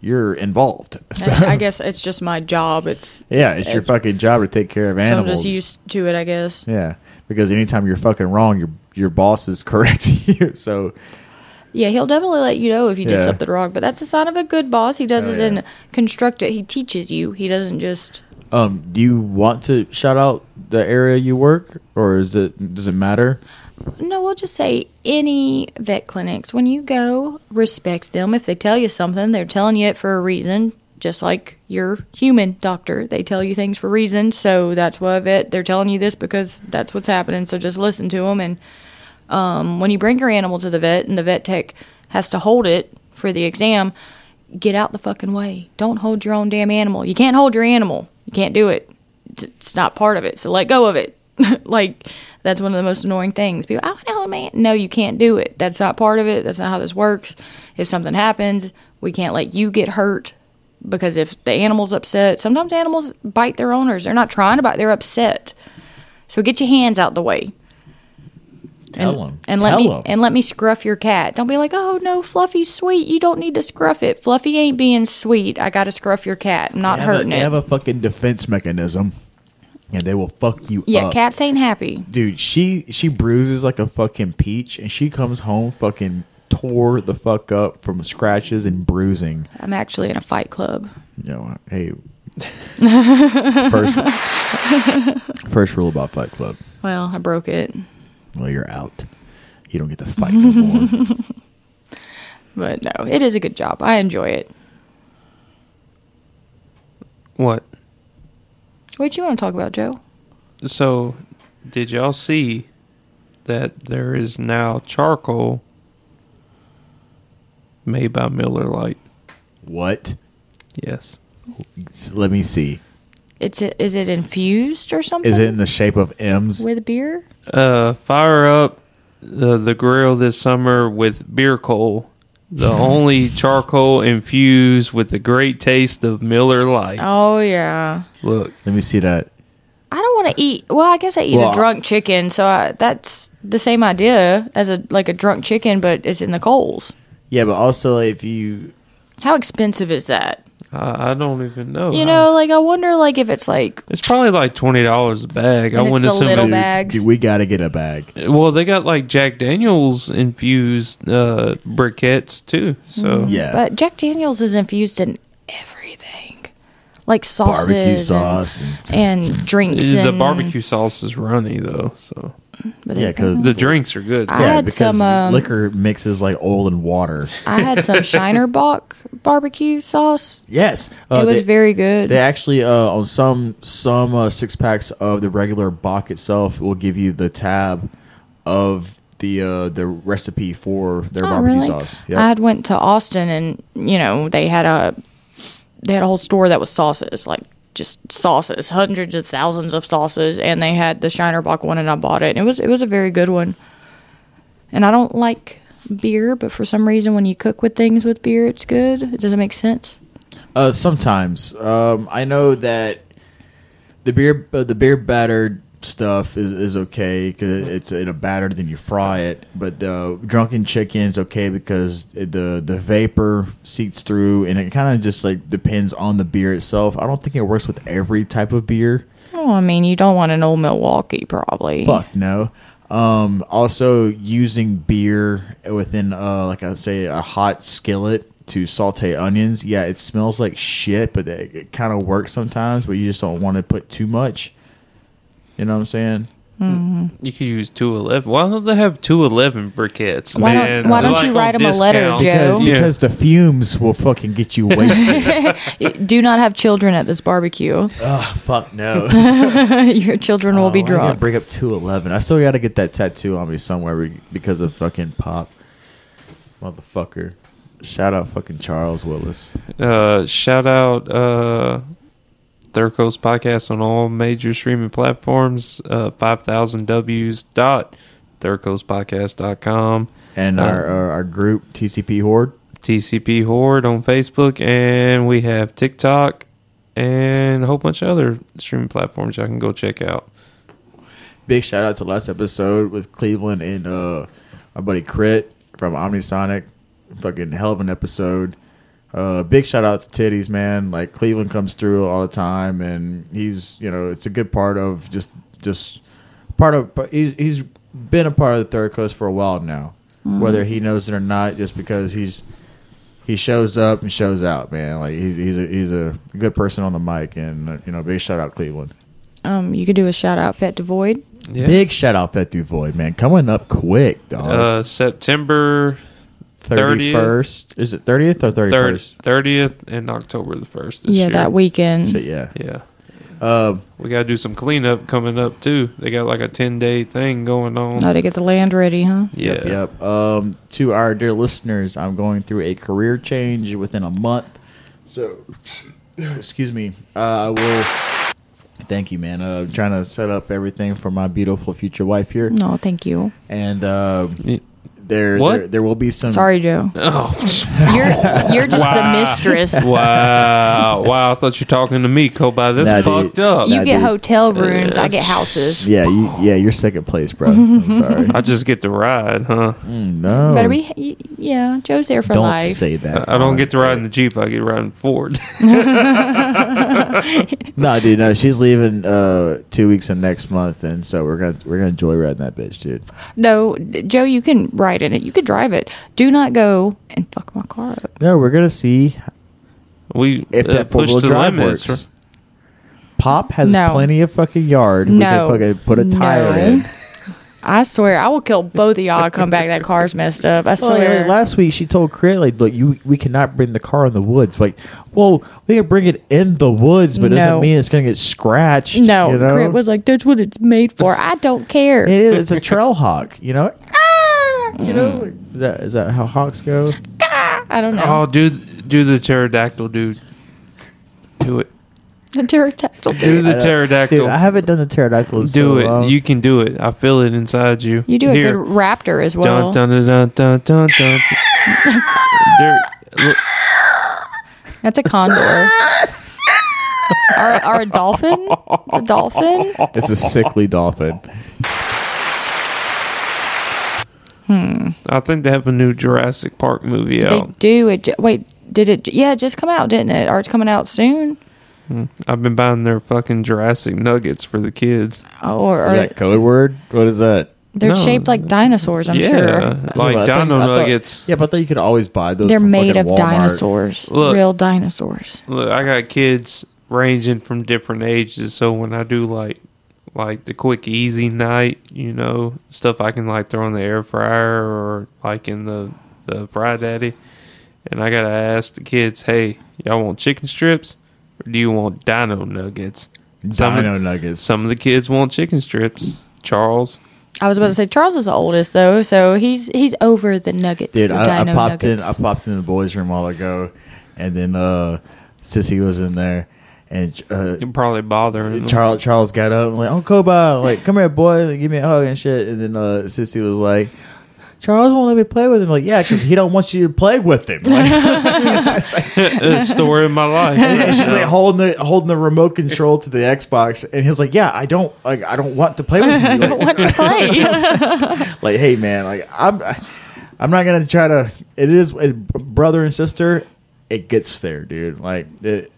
You're involved. So I guess it's just my job. It's yeah, it's your fucking job to take care of so I'm just used to it, I guess. Yeah, because anytime you're fucking wrong, your your boss is correcting you. So Yeah, he'll definitely let you know if you did Yeah. something wrong. But that's a sign of a good boss. He does Oh, it yeah. construct it. He teaches you. He doesn't just. Um, do you want to shout out the area you work, or is it does it matter? No, we'll just say any vet clinics. When you go, respect them. If they tell you something, they're telling you it for a reason. Just like your human doctor, they tell you things for reasons. So that's why vet they're telling you this because that's what's happening. So just listen to them. And um, when you bring your animal to the vet and the vet tech has to hold it for the exam, get out the fucking way. Don't hold your own damn animal. You can't hold your animal. You can't do it. It's not part of it. So let go of it. like that's one of the most annoying things. People, I want to hold man. No, you can't do it. That's not part of it. That's not how this works. If something happens, we can't let you get hurt because if the animal's upset, sometimes animals bite their owners. They're not trying to bite. They're upset. So get your hands out the way Tell and, them and let Tell me and let me scruff your cat. Don't be like, oh no, Fluffy's sweet. You don't need to scruff it. Fluffy ain't being sweet. I got to scruff your cat. I'm not have, a, hurting they it. have a fucking defense mechanism, and they will fuck you up. yeah, up. cats ain't happy. Dude, she she bruises like a fucking peach, and she comes home fucking tore the fuck up from scratches and bruising. I'm actually in a fight club. You know, hey. first, first rule about Fight Club: Well, I broke it, well, you're out. You don't get to fight no more. but no, it is a good job. I enjoy it. What? What do you want to talk about, Joe? So, did y'all see that there is now charcoal made by Miller Lite? what? Yes. Let me see. It's is it infused or something? Is it in the shape of M's? with beer? Uh, fire up the, the grill this summer with beer coal. The only charcoal infused with the great taste of Miller Lite. Oh yeah. Look, Let me see that. I don't want to eat. Well, I guess I eat Well, a drunk chicken, so I, that's the same idea as a like a drunk chicken, but it's in the coals. Yeah, but also if you How expensive is that? I, I don't even know. You know, like I wonder, like if it's like it's probably like twenty dollars a bag. I And it's wouldn't the assume. little it- bag. bags. dude, we got to get a bag. Well, they got like Jack Daniels infused uh, briquettes too. So Yeah, But Jack Daniels is infused in everything, like sauces, barbecue and- sauce. And, and, drinks. the and, barbecue sauce is runny though. So but Yeah, 'cause the drinks are good. I yeah, had because some, um, liquor mixes like oil and water. I had some Shiner Bock barbecue sauce. Yes, uh, it was they, very good. They actually uh, on some some uh, six packs of the regular Bock itself will give you the tab of the uh, the recipe for their Oh, barbecue really? sauce. I had went to Austin and you know they had a they had a whole store that was sauces like just sauces, hundreds of thousands of sauces, and they had the Shiner Bock one, and I bought it. And it was it was a very good one. And I don't like beer, but for some reason, when you cook with things with beer, it's good. It doesn't make sense. Uh, sometimes um, I know that the beer uh, the beer battered stuff is, is okay because it's in a batter then you fry it. But the drunken chicken is okay because the the vapor seeps through and it kind of just like depends on the beer itself. I don't think it works with every type of beer. Oh, I mean, you don't want an old Milwaukee, probably. Fuck no. Um, also using beer within, uh, like I say, a hot skillet to saute onions. Yeah, it smells like shit, but it, it kind of works sometimes. But you just don't want to put too much. You know what I'm saying? You could use two eleven. Why don't they have two eleven briquettes? Why don't- man? why don't Like you on write 'em a letter, discount. Joe? Because, Yeah. because the fumes will fucking get you wasted. Do not have children at this barbecue. oh fuck no! Your children will be Oh, why drunk. Bring up two eleven. I still got to get that tattoo on me somewhere because of fucking pop, motherfucker. Shout out fucking Charles Willis. Uh, shout out uh, Third Coast Podcast on all major streaming platforms. Uh, 5000Ws dot thirdcoastpodcast.com. and our, our our group TCP Horde. TCP Horde on Facebook. And we have TikTok and a whole bunch of other streaming platforms y'all can go check out. Big shout out to last episode with Cleveland and uh my buddy Crit from Omnisonic. Fucking hell of an episode. Uh, big shout out to Titties, man. Like Cleveland comes through all the time, and he's you know it's a good part of just just part of. But he's he's been a part of the Third Coast for a while now, whether he knows it or not. Just because he's he shows up and shows out, man. Like he's he's a, he's a good person on the mic, and uh, you know, big shout out Cleveland. Um, you could do a shout out, Fet Devoid. Yeah. Big shout out Fet Du Void, man. Coming up quick, dog. Uh, September Thirty first. Is it thirtieth or 31st? 30th and October the 1st. Yeah, year. that weekend. Shit, yeah. Yeah. Um, We got to do some cleanup coming up too. They got like a 10 day thing going on. Oh, to get the land ready, huh? yeah. Yep. yep. Um, to our dear listeners, I'm going through a career change within a month. So, excuse me. Uh, I will. Thank you, man. Uh, I'm trying to set up everything for my beautiful future wife here, No, thank you. and um, Y- there, What? there there will be some. Sorry, Joe. Oh, You're you're just the mistress. wow. Wow. I thought you were talking to me, Koba. That's Nah, dude. fucked up. You Nah, get dude. hotel rooms. I get houses. Yeah, you, yeah, you're second place, bro. I'm sorry. I just get to ride, huh? Mm, no, Better be. y- Yeah, Joe's there for Don't life. say that. I don't get to ride in the Jeep. I get to ride in Ford. No, dude, no. She's leaving uh, two weeks in next month, and so we're gonna we're gonna enjoy riding that bitch, dude. No, Joe, you can ride in it. You could drive it. Do not go and fuck my car up. No, we're gonna see we if uh, that four push wheel drive limits. works. Pop has No. plenty of fucking yard. No. we can fucking put a tire No. in. I swear, I will kill both of y'all. Come back, that car's messed up. I swear. yeah, last week she told Crit like, "Look, you we cannot bring the car in the woods." Like, well, we can bring it in the woods, but it No. doesn't mean it's gonna get scratched. no, you know? Crit was like, "That's what it's made for." I don't care. It is. It's a trail hawk. You know. You know. Mm. Is that is that how hawks go? I don't know. Oh, do do the pterodactyl, dude. Do it. the pterodactyl. Do the pterodactyl. Dude, I haven't done the pterodactyl. in do so it. long. You can do it. I feel it inside you. You do a good raptor as well. Dun dun dun dun dun dun. dun. there, look, That's a condor. or, or a dolphin? It's a dolphin. It's a sickly dolphin. Hmm. I think they have a new Jurassic Park movie out. They out. do it. ju- Wait, did it? Yeah, it just come out, didn't it? Or it's coming out soon? Hmm. I've been buying their fucking Jurassic nuggets for the kids. Oh, or, Is that code word? What is that? they're No. shaped like dinosaurs. I'm yeah, sure like Yeah, but I thought- Dino I thought- Nuggets. yeah, but I thought you could always buy those. they're from made fucking of Walmart. dinosaurs, Look. real dinosaurs. Look, I got kids ranging from different ages, so when I do like like the quick easy night, you know, stuff I can like throw in the air fryer or like in the the fry daddy, and I gotta ask the kids, hey, y'all want chicken strips or do you want Dino Nuggets? Some Dino of, nuggets. some of the kids want chicken strips. Charles, I was about to say Charles is the oldest though, so he's he's over the nuggets. Dude, the I, I popped nuggets. in. I popped in the boys' room a while ago, and then uh, Sissy was in there, and uh, you're probably bothering. them. Charles Charles got up and like, "Oh, Koba, like, come here, boy, like, give me a hug and shit." And then uh, Sissy was like, "Charles won't let me play with him." Like, yeah, because he don't want you to play with him. Like, it's like- story of my life. and she's like holding the holding the remote control to the Xbox, and he's like, "Yeah, I don't like, I don't want to play with you." Like, What to play? like, hey man, like I'm, I'm not gonna try to. It is it's brother and sister. It gets there, dude. Like it.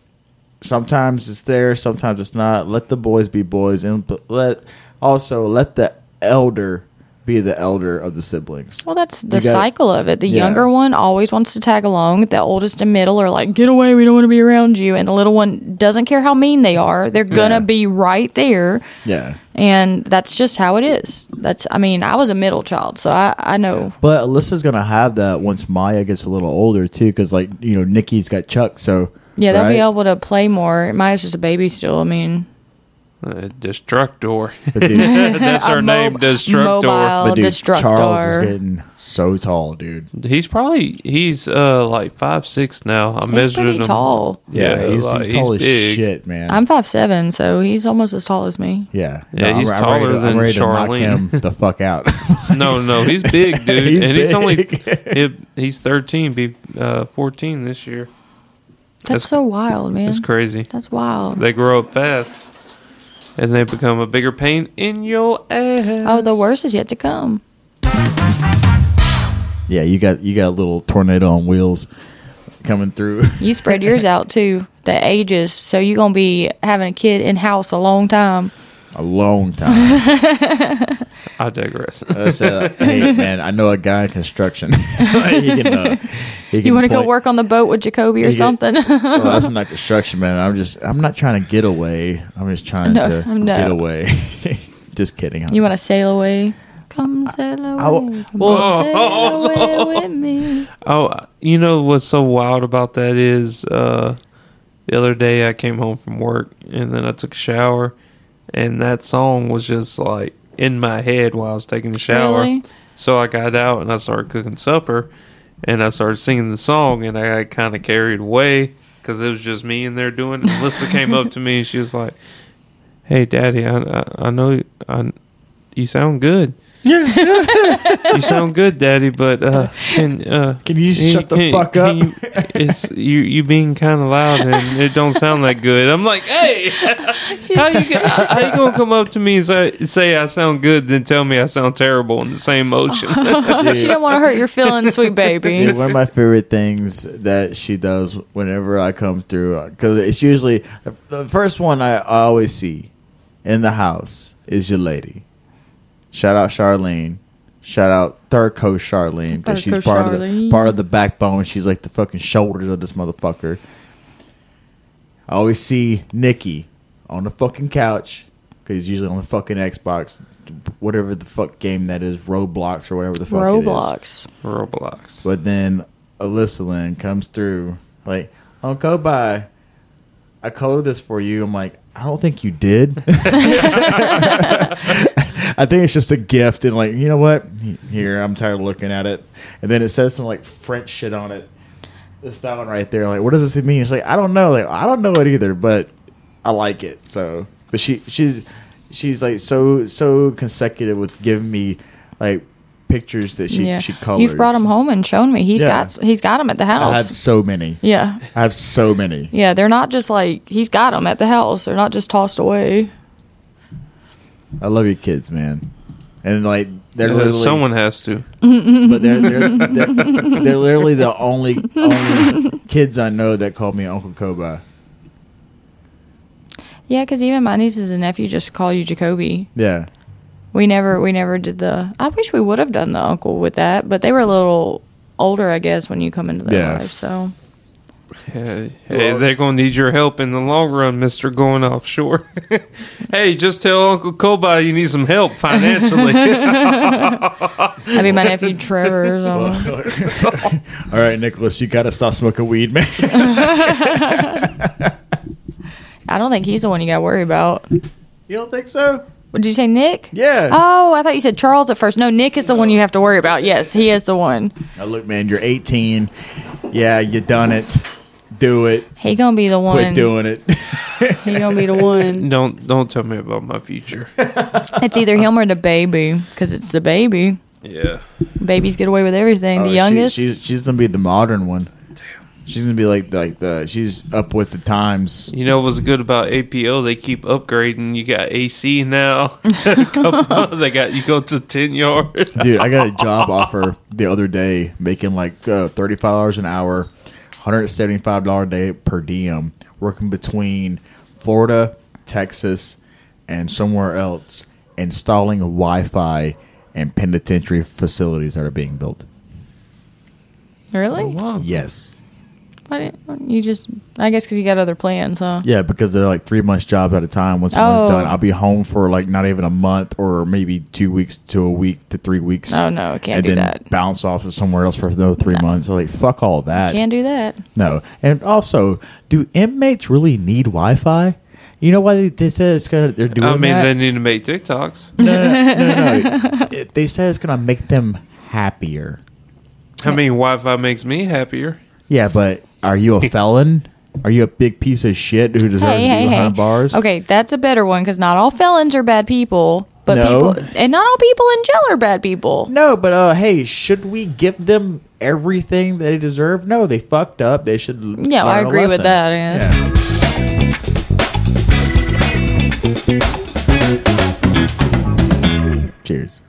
Sometimes it's there, sometimes it's not. Let the boys be boys, and let also let the elder be the elder of the siblings. Well, that's the You got- cycle of it. The Yeah. younger one always wants to tag along. The oldest and middle are like, "Get away! We don't want to be around you." And the little one doesn't care how mean they are; they're gonna Yeah. be right there. Yeah. And that's just how it is. That's. I mean, I was a middle child, so I I know. But Alyssa's gonna have that once Maya gets a little older too, because like you know Nikki's got Chuck, so Yeah, they'll be able to play more. Maya's just a baby still. I mean, Uh, Destructor. Dude, That's a our name, mob- Destructor. mobile but dude Destructor. Charles is getting so tall, dude. He's probably he's uh like five six now. I He's measured pretty him. tall. Yeah, he's, like, he's tall as big. shit, man. I'm five seven, so he's almost as tall as me. yeah, Yeah, he's I'm, taller I'm ready to, than I'm ready to knock Charlene. him the fuck out. No, no, he's big, dude, He's and he's only he, he's thirteen, be uh, fourteen this year. That's, That's- so wild, man. That's crazy. That's wild. They grow up fast, and they become a bigger pain in your ass. Oh, the worst is yet to come. yeah, you got you got a little tornado on wheels coming through. You spread yours out too, the ages. So you're gonna be having a kid in house a long time. A long time. I digress. I said, "Hey, man, I know a guy in construction. he can, uh, he You want to go point- work on the boat with Jacoby or He get- something? well, that's not construction, man. I'm just, I'm not trying to get away. I'm just trying No, to no. get away. just kidding. you want to sail away? Come sail away. w- come well- sail away with me. Oh, you know what's so wild about that is uh, the other day I came home from work and then I took a shower, and that song was just like in my head while I was taking the shower. Really? So I got out and I started cooking supper, and I started singing the song, and I got kind of carried away because it was just me in there doing it. Melissa came up to me and she was like, "Hey, Daddy, I I, I know I, you sound good." you sound good, Daddy, but uh, can uh, Can you shut the fuck up? you, it's you you being kind of loud and it don't sound that good. I'm like, hey, how you how you gonna come up to me and say, say I sound good, then tell me I sound terrible in the same motion? she didn't want to hurt your feelings, sweet baby. Dude, one of my favorite things that she does whenever I come through, because it's usually the first one I, I always see in the house is your lady. Shout out Charlene. Shout out Third Coast Charlene because she's coach part of the part of the backbone. She's like the fucking shoulders of this motherfucker. I always see Nikki on the fucking couch because he's usually on the fucking Xbox, whatever the fuck game that is, Roblox or whatever the fuck it is. Roblox. Roblox. But then Alyssa Lynn comes through, like, oh, go by. I colored this for you. I'm like, I don't think you did. I think it's just a gift. And, like, you know what? Here, I'm tired of looking at it. And then it says some, like, French shit on it. This that one right there. Like, what does this mean? It's like, I don't know. Like, I don't know it either, but I like it. So, but she, she's, she's like so, so consecutive with giving me, like, pictures that she, yeah, she colors. you've brought him home and shown me. He's Yeah. got he's got them at the house. I have so many. yeah, I have so many. yeah. They're not just like he's got them at the house. They're not just tossed away. I love your kids, man. And like they're Uh, literally, someone has to. but they're they're, they're they're literally the only only kids I know that call me Uncle Koba. Yeah, because even my nieces and nephew just call you Jacoby. Yeah, We never we never did the. I wish we would have done the uncle with that, but they were a little older, I guess, when you come into their Yeah. life. So Hey, hey, they're gonna need your help in the long run, Mister. Going offshore. hey, just tell Uncle Koba you need some help financially. I mean, my nephew Trevor. Or something. all right, Nicholas, you got to stop smoking weed, man. I don't think he's the one you got to worry about. you don't think so? What did you say, Nick? Yeah. Oh, I thought you said Charles at first. No, Nick is the one you have to worry about. Yes, he is the one. Now look, man, you're 18. Yeah, you done it. Do it. He gonna be the one. Quit doing it. He gonna be the one. don't don't tell me about my future. It's either him or the baby, because it's the baby. Yeah. Babies get away with everything. Oh, the she- youngest. she's she's gonna be the modern one. Damn. She's gonna be like like the she's up with the times. You know what's good about APO? They keep upgrading. You got AC now. Couple- they got you go to ten yard. Dude, I got a job offer the other day making like uh, $35 an hour, $175 a day per diem, working between Florida, Texas, and somewhere else, installing Wi Fi and penitentiary facilities that are being built. Really? Oh, wow. Yes. Why didn't you just? I guess because you got other plans, huh? Yeah, because they're like three months jobs at a time. Once one's Oh. done, I'll be home for like not even a month or maybe two weeks to a week to three weeks. Oh no, I can't and do then that. bounce off of somewhere else for another three months. like fuck all that. Can't do that. No, and also, do inmates really need Wi-Fi? You know why they, they said it's gonna they're doing I mean, that? they need to make TikToks. no, no, no, no, no. It- they said it's gonna make them happier. I mean, Wi-Fi makes me happier. Yeah, but are you a felon? Are you a big piece of shit who deserves Hey, to be hey, behind hey. bars? Okay, that's a better one because not all felons are bad people, but No. people and not all people in jail are bad people. No, but uh, hey, should we give them everything they deserve? No, they fucked up. They should. Yeah, I learn a agree with lesson. that, yeah. Cheers.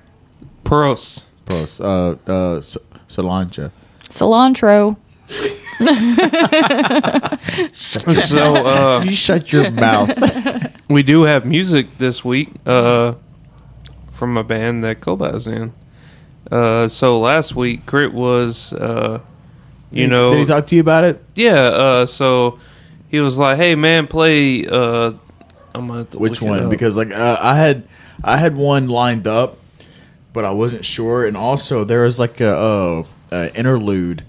Pros. Pros. Uh, uh, S- Solange. Cilantro. So uh, You shut your mouth. we do have music this week uh, from a band that Koba's in. Uh, so last week, Crit was, uh, you know, Did he talk to you about it? yeah. Uh, so he was like, "Hey, man, play." Uh, I'm gonna Which one? Because like uh, I had, I had one lined up, but I wasn't sure. And also there was like a, uh, a interlude,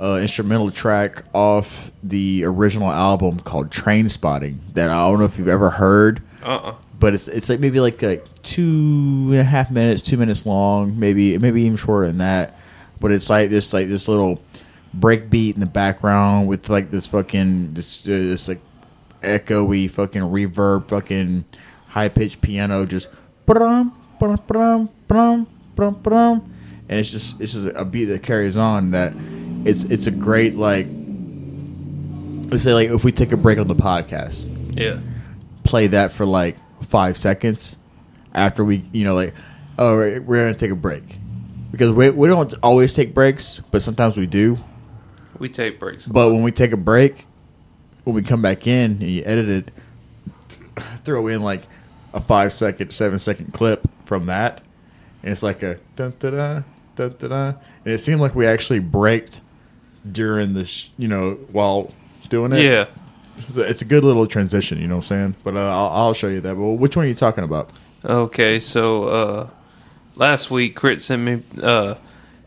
uh, instrumental track off the original album called Train Spotting that I don't know if you've ever heard. uh-uh. but it's it's like maybe like a two and a half minutes, two minutes long, maybe maybe even shorter than that. But it's like this like this little break beat in the background with like this fucking this uh, this like echoey fucking reverb fucking high pitched piano just and it's just it's just a beat that carries on that it's it's a great like let's say like if we take a break on the podcast Yeah. play that for like five seconds after we, you know, like, oh, we're, we're gonna take a break because we we don't always take breaks, but sometimes we do. We take breaks. But when we take a break, when we come back in and you edit it, throw in like a five second, seven second clip from that, and it's like a dun da da dun da da, and it seemed like we actually braked during the, sh- you know, while doing it. yeah. It's a good little transition, you know what I'm saying? But uh, I'll, I'll show you that. But which one are you talking about? Okay, so uh last week Crit sent me uh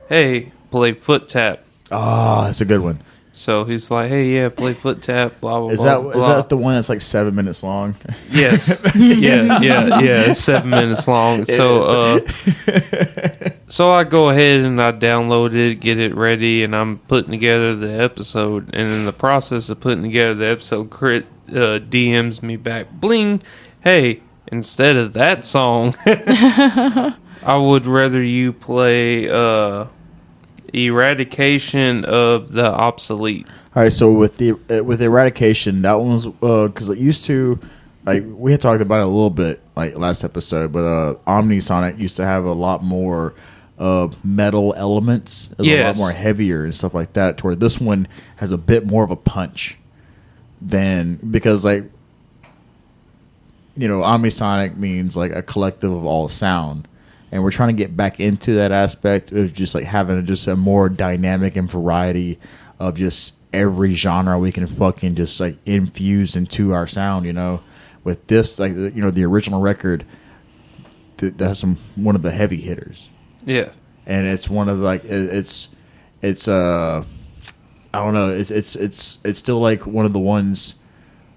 hey, play foot tap. Oh, that's a good one. So he's like, Hey yeah, play foot tap, blah blah Is blah. that blah. is that the one that's like seven minutes long? Yes. yeah, yeah, yeah. It's seven minutes long. So uh So I go ahead and I download it, get it ready, and I'm putting together the episode. And in the process of putting together the episode, Crit uh, DMs me back, bling, hey, instead of that song, I would rather you play uh, Eradication of the Obsolete. All right, so with the uh, with eradication, that one was because it used to like we had talked about it a little bit like last episode, but uh Omnisonic used to have a lot more uh metal elements, was a lot more heavier and stuff like that. To where this one has a bit more of a punch than because like you know Omnisonic means like a collective of all sound. And we're trying to get back into that aspect of just like having just a more dynamic and variety of just every genre we can fucking just like infuse into our sound, you know. With this, like you know, the original record, th- that's some one of the heavy hitters, Yeah. and it's one of like it's it's uh I don't know, it's it's it's it's still like one of the ones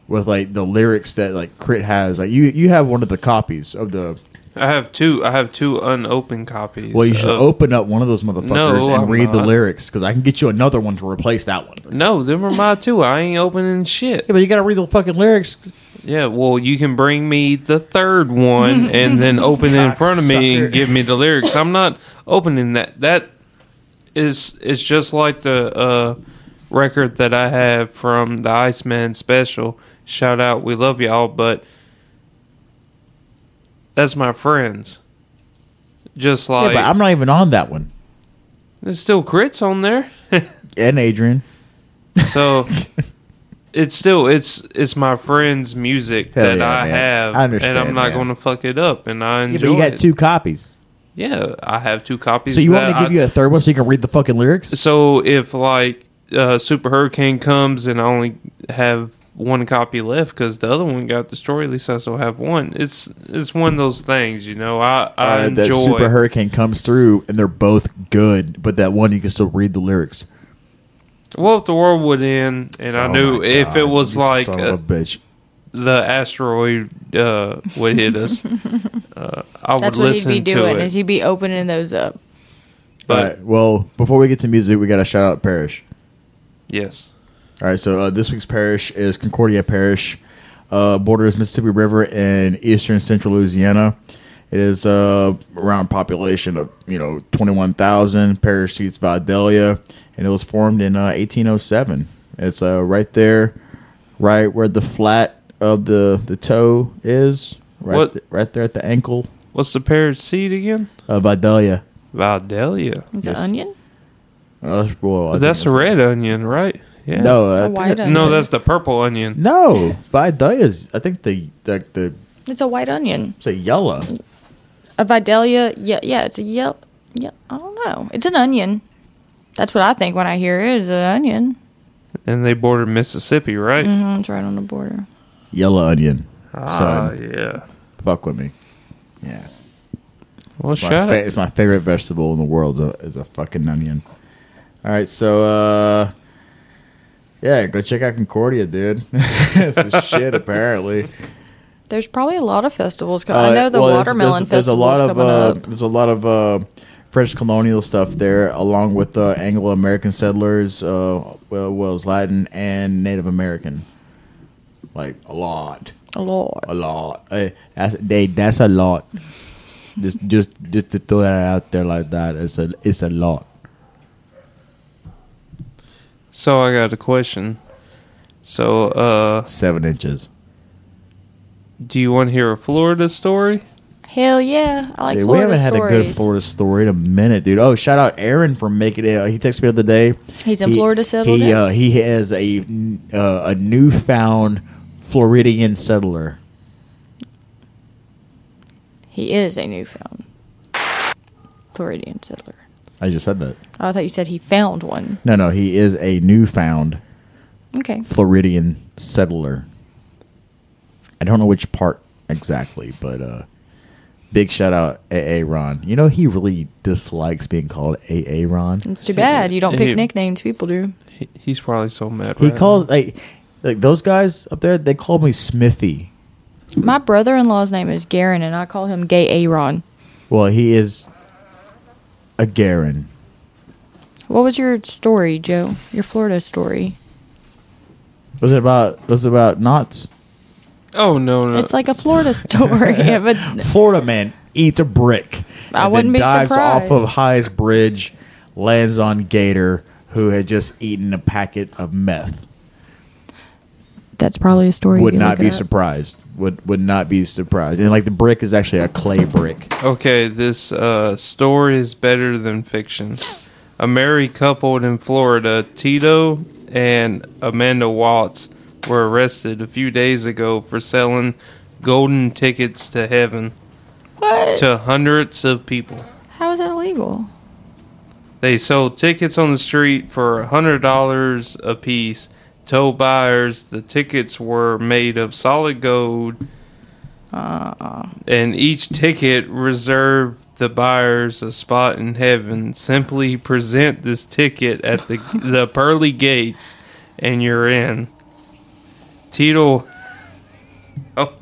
with like the lyrics that like Crit has. Like you you have one of the copies of the I have two. I have two unopened copies. well, you should of- open up one of those motherfuckers No, and I'm read the lyrics because I can get you another one to replace that one. No, them are my two. I ain't opening shit. Yeah, but you gotta read the fucking lyrics. Yeah, well, you can bring me the third one and then open it in front of me and give me the lyrics. I'm not opening that. That is it's just like the uh, record that I have from the Iceman special. Shout out, we love y'all, but that's my friends. Just Yeah, like but I'm not even on that one. there's still crits on there. And Adrian. So it's still it's it's my friend's music Hell that yeah, I man. have, I understand, and I'm not man. going to fuck it up, and I Yeah, enjoy but you got it. two copies. Yeah, I have two copies. So you want me that to give I- you a third one so you can read the fucking lyrics? So if like uh, Super Hurricane comes and I only have one copy left because the other one got destroyed, at least I still have one. It's it's one of those things, you know. I I Uh, that enjoy. Super Hurricane comes through and they're both good, but that one you can still read the lyrics. Well, if the world would end, and I Oh knew my if God, it was you like son uh, of a bitch. the asteroid uh, would hit us, uh, I would That's what he'd listen be to doing. it. Is he'd be opening those up? but All right, well, before we get to music, we got to shout out Parish. yes, All right, so uh, this week's parish is Concordia Parish, uh, borders Mississippi River in eastern central Louisiana. It is uh, around population of you know twenty one thousand. Parish seats Vidalia, and it was formed in uh, eighteen oh seven. It's uh, right there, right where the flat of the the toe is, right What? th- right there at the ankle what's the parish seed again? of Vidalia. Vidalia. It's Yes. an onion. Uh, well, I That's a red onion, right? Yeah. No, I A white it- onion. no, that's the purple onion. no. Vidalia's. I think the the the It's a white onion. it's a yellow. A Vidalia. Yeah, yeah. It's a yellow. Yeah, I don't know. It's an onion. That's what I think when I hear it. Is an onion. And they border Mississippi, right? hmm it's right on the border. Yellow onion. Ah, Son, yeah. fuck with me. Yeah. Well, It's my, fa- out. it's my favorite vegetable in the world is a, is a fucking onion. All right, so uh yeah, go check out Concordia, dude. it's a shit apparently. There's probably a lot of festivals. Co- I Uh, know the well, watermelon there's, there's a festival's lot of coming uh, up. there's a lot of uh French colonial stuff there, along with uh, Anglo American settlers, uh, well, well as Latin and Native American. Like a lot. A lot. a lot. Hey, that's, they, that's a lot. just, just, just to throw that out there like that, it's a, it's a lot. So I got a question. So, uh, Seven inches. do you want to hear a Florida story? Hell yeah! I like Dude, we Florida haven't had a good stories. Florida story in a minute, dude. Oh, shout out Aaron for making it. He texted me the other day. He's in He- Florida settled He in? uh, he has a uh, a newfound Floridian settler. He is a newfound Floridian settler. I just said that. Oh, I thought you said he found one. No, no, he is a newfound Okay. Floridian settler. I don't know which part exactly, but uh big shout out AA Ron. You know he really dislikes being called AA Ron. It's too bad you don't pick He- nicknames. People do. He, he's probably so mad. He right calls like like those guys up there. They call me Smithy. My brother-in-law's name is Garen, and I call him Gay Aaron. Well, he is a Garen. What was your story, Joe? Your Florida story? Was it about? Was it about knots? Now. Oh no, no. It's like a Florida story. yeah, but Florida man eats a brick. I and wouldn't then be dives off of highest bridge, lands on Gator, who had just eaten a packet of meth. that's probably a story. would you not look be up. surprised. Would would not be surprised. And like the brick is actually a clay brick. Okay, this uh, story is better than fiction. A married couple in Florida, Tito and Amanda Watts, were arrested a few days ago for selling golden tickets to heaven What? to hundreds of people. How is that illegal? They sold tickets on the street for $100 a piece. Told buyers the tickets were made of solid gold. Uh-uh. And each ticket reserved the buyers a spot in heaven. Simply present this ticket at the, the pearly gates and you're in. Tito. Oh,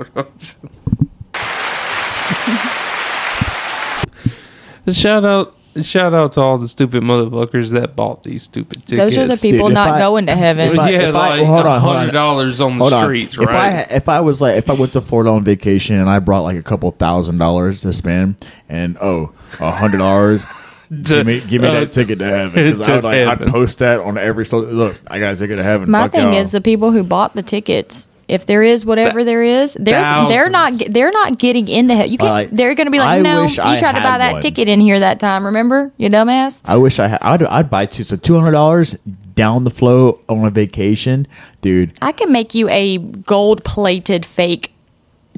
shout out shout out to all the stupid motherfuckers that bought these stupid tickets. Those are the people Dude, not I- going to heaven. if I- yeah, if I- like hold on, hold on. hundred dollars on the Hold on. streets, If I right? if I was like if I went to Florida on vacation and I brought like a couple thousand dollars to spend and oh a hundred dollars. Give me, give me Uh, that ticket to heaven because to I would like I'd post that on every so look I got a ticket to heaven. My Fuck thing y'all. is the people who bought the tickets. If there is whatever Th- there is, they're they're not they're not getting into heaven. You can't. Like, they're going to be like, I no, you I tried to had buy that one." ticket in here that time. Remember, you dumbass. I wish I had. I'd, I'd buy two. So two hundred dollars down the flow on a vacation, dude. I can make you a gold plated fake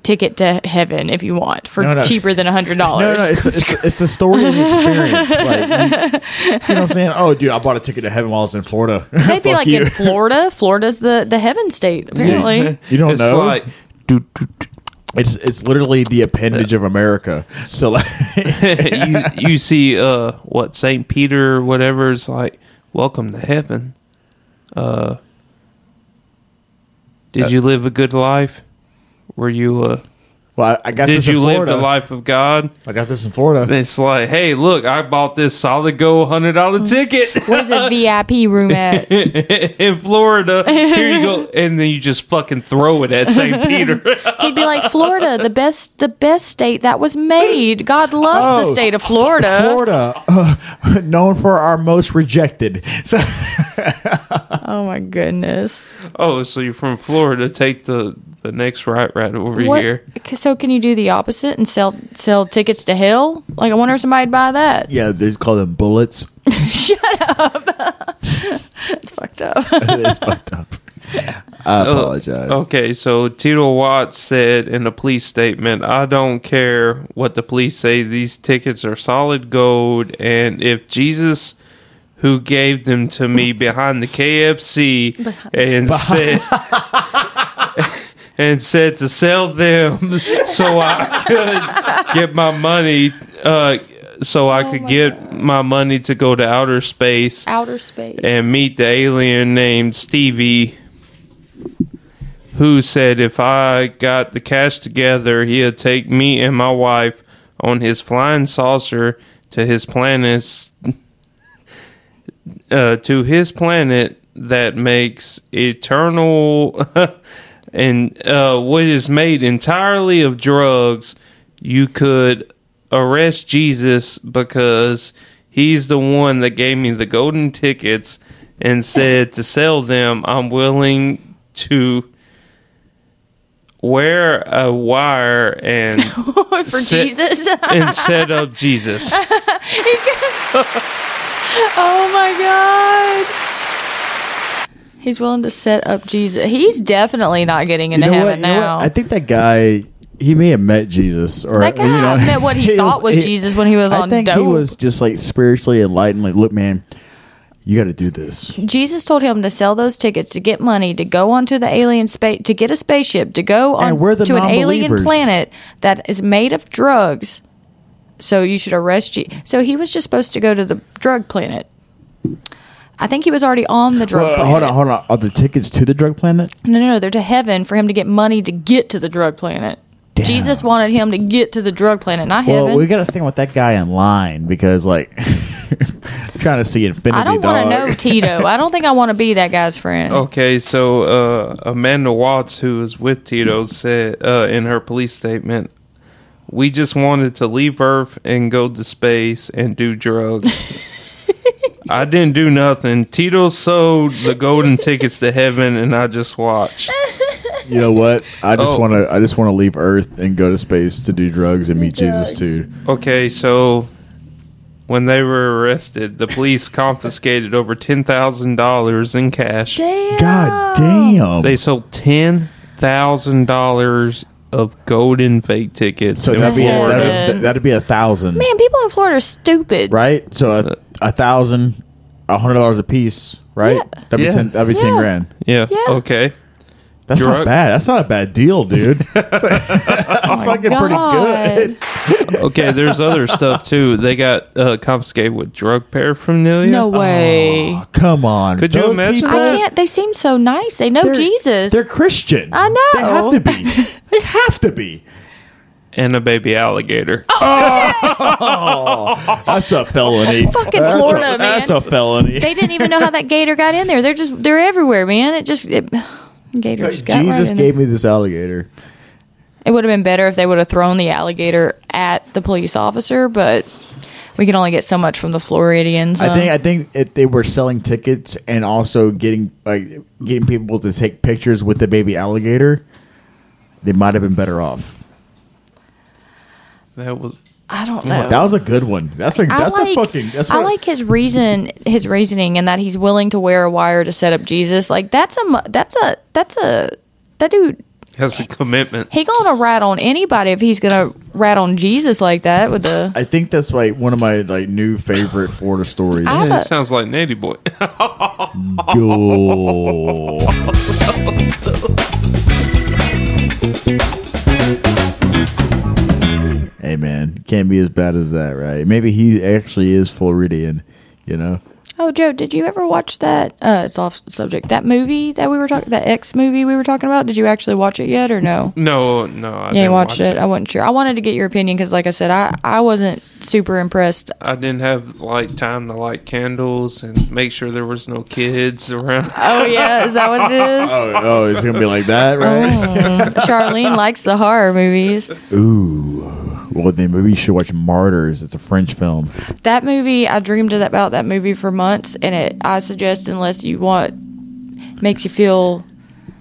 ticket to heaven if you want for No, no. cheaper than a hundred No, dollars. no, it's, it's, it's the story and the experience. Like, you, you know what I'm saying? Oh, dude, I bought a ticket to heaven while I was in Florida. They'd be like you. in Florida. Florida's the the heaven state apparently. You don't it's know? like do, do, it's it's literally the appendage of America. So like, you you see uh what Saint Peter or whatever is like welcome to heaven. Uh, did you live a good life? Were you uh well, I, I got did this in you live Florida. the life of God? I got this in Florida. It's like, hey, look, I bought this solid gold hundred dollar ticket Where's a VIP room at? in Florida. Here you go, and then you just fucking throw it at Saint Peter. He'd be like Florida, the best the best state that was made. God loves the Oh, state of Florida. Florida, uh, known for our most rejected. So, Oh my goodness. oh, so you're from Florida? Take the the next right right over What- here. So can you do the opposite and sell sell tickets to hell? Like I wonder if somebody'd buy that. yeah, they call them bullets. Shut up. it's fucked up. it's fucked up. I uh, apologize. Okay, so Tito Watts said in a police statement, I don't care what the police say, these tickets are solid gold, and if Jesus, who gave them to me behind the KFC and said and said to sell them so I could get my money uh so I could get my money to go to outer space Outer space. and meet the alien named Stevie, who said if I got the cash together, he'd take me and my wife on his flying saucer to his planets, uh, to his planet that makes eternal and uh, what is made entirely of drugs. You could arrest Jesus because he's the one that gave me the golden tickets and said to sell them, I'm willing to wear a wire and For set- Jesus. and set up Jesus. oh my god. He's willing to set up Jesus. He's definitely not getting into You know what? heaven You know now. I think that guy. He may have met Jesus, or That guy you know, met what he thought was Jesus when he was I on think he was just like spiritually enlightened. Like, look, man, you got to do this. Jesus told him to sell those tickets to get money to go onto the alien space to get a spaceship to go on to an alien planet that is made of drugs. So you should arrest you. So he was just supposed to go to the drug planet. I think he was already on the drug Well, planet. hold on, hold on. Are the tickets to the drug planet? No, no, no. They're to heaven for him to get money to get to the drug planet. Damn. Jesus wanted him to get to the drug planet, not Well, heaven. we got to stand with that guy in line because, like, trying to see infinity. I don't want to dog. know Tito. I don't think I want to be that guy's friend. Okay, so uh, Amanda Watts, who was with Tito, said uh, in her police statement, "We just wanted to leave Earth and go to space and do drugs." I didn't do nothing. Tito sold the golden tickets to heaven, and I just watched. You know what? I just Oh. want to. I just want to leave Earth and go to space to do drugs and meet Jesus too. Okay, so when they were arrested, the police confiscated over ten thousand dollars in cash. Damn. God damn! They sold ten thousand dollars of golden fake tickets. so in that'd be a, Florida. that'd, that'd be a thousand, Man, people in Florida are stupid. right? So a, uh, a thousand, a hundred dollars a piece, right? Yeah. That'd be Yeah. ten. That'd be ten Yeah. grand. Yeah. Yeah. Okay. That's Drug- not bad. That's not a bad deal, dude. That's fucking pretty good. Okay. There's other stuff too. They got uh, confiscated with drug paraphernalia. No way. Come on. Could you imagine people- I can't. They seem so nice. They know they're- Jesus. They're Christian. I know. They have to be. They have to be. And a baby alligator. Oh. Oh. That's a felony. Fucking That's a- Florida, man. That's a felony. they didn't even know how that gator got in there. They're just they're everywhere, man. It just it, gator just got Jesus right in gave there. me this alligator. It would have been better if they would have thrown the alligator at the police officer, but we can only get so much from the Floridians. I think I think if they were selling tickets and also getting like getting people to take pictures with the baby alligator, they might have been better off. That was I don't know. That was a good one. That's a I that's like, a fucking. That's I what, like his reason, his reasoning, and that he's willing to wear a wire to set up Jesus. Like that's a, that's a, that's a, that dude. has a commitment. He gonna rat on anybody if he's gonna rat on Jesus like that with the. I think that's like one of my like new favorite Florida stories. I- Yeah, it sounds like Natty Boy. Go. Man, can't be as bad as that, right? Maybe he actually is Floridian, you know. Oh, Joe, did you ever watch that? Uh, it's off subject. That movie that we were talking, that X movie we were talking about. Did you actually watch it yet, or no? no, no, I Yeah, you didn't watched watch it. I wasn't sure. I wanted to get your opinion because, like I said, I I wasn't super impressed. I didn't have like time to light candles and make sure there was no kids around. Oh yeah, is that what it is? Oh, oh, it's gonna be like that, right? Oh, Charlene likes the horror movies. Ooh. Well, then maybe you should watch Martyrs. It's a French film. That movie, I dreamed about that movie for months, and it. I suggest unless you want, makes you feel.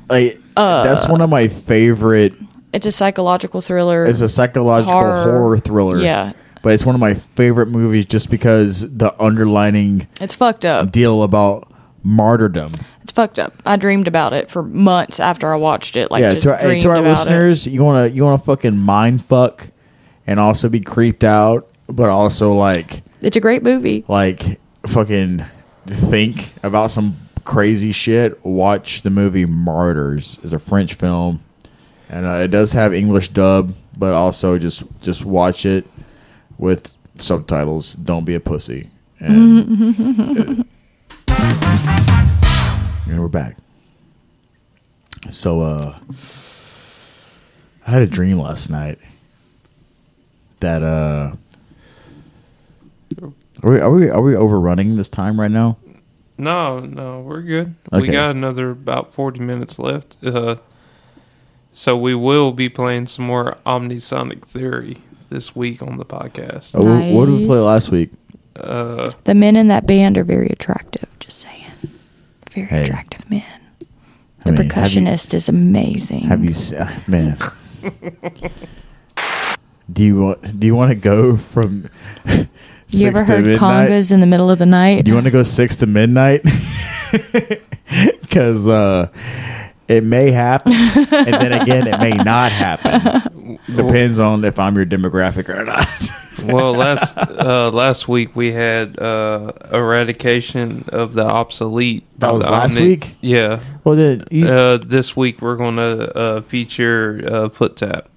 Like uh, that's one of my favorite. It's a psychological thriller. It's a psychological Horror. horror, thriller. Yeah. but it's one of my favorite movies just because the underlining it's fucked up. deal about martyrdom. It's fucked up. I dreamed about it for months after I watched it. Like yeah, just to, our- to our listeners, you wanna you wanna fucking mind fuck and also be creeped out, but also like. It's a great movie. like fucking think about some crazy shit. Watch the movie Martyrs. It's a French film, and uh, it does have English dub, but also just just watch it with subtitles. Don't be a pussy. And, and we're back. So, uh, I had a dream last night that uh, are we are we are we overrunning this time right now? No, no, we're good. Okay. We got another about 40 minutes left. Uh, so we will be playing some more Omnisonic Theory this week on the podcast. Oh, what- What did we play last week? Uh, The men in that band are very attractive. Just saying, very Hey. attractive men. I The mean, have you- percussionist is amazing. Have you, s- ah, man? do you want? Do you want to go from? you ever to heard midnight? congas in the middle of the night? Do you want to go six to midnight? Because uh, it may happen, and then again, it may not happen. Depends on if I'm your demographic or not. well, last uh, last week we had uh, eradication of the obsolete. That was last Omni- week? Yeah. well, then you, Uh, this week we're going to uh, feature uh, foot tap.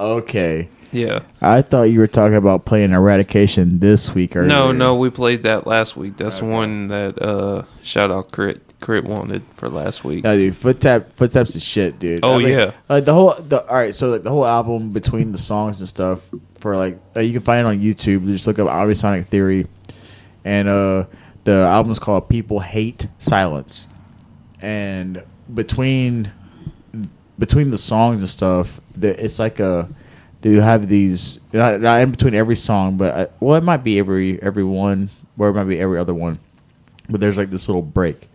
Okay. Yeah. I thought you were talking about playing Eradication this week. Earlier. No, no, we played that last week. That's the one that uh, shout out crit crit wanted for last week. No, dude, foot tap, foot taps is shit, dude. Oh, yeah. like the whole. The, all right, so like the whole album between the songs and stuff for like uh, you can find it on YouTube. Just look up Omnisonic Theory, and uh the album's called People Hate Silence, and between between the songs and stuff, it's like a they have these not, not in between every song, but I, well, it might be every every one, or it might be every other one, but there's like this little break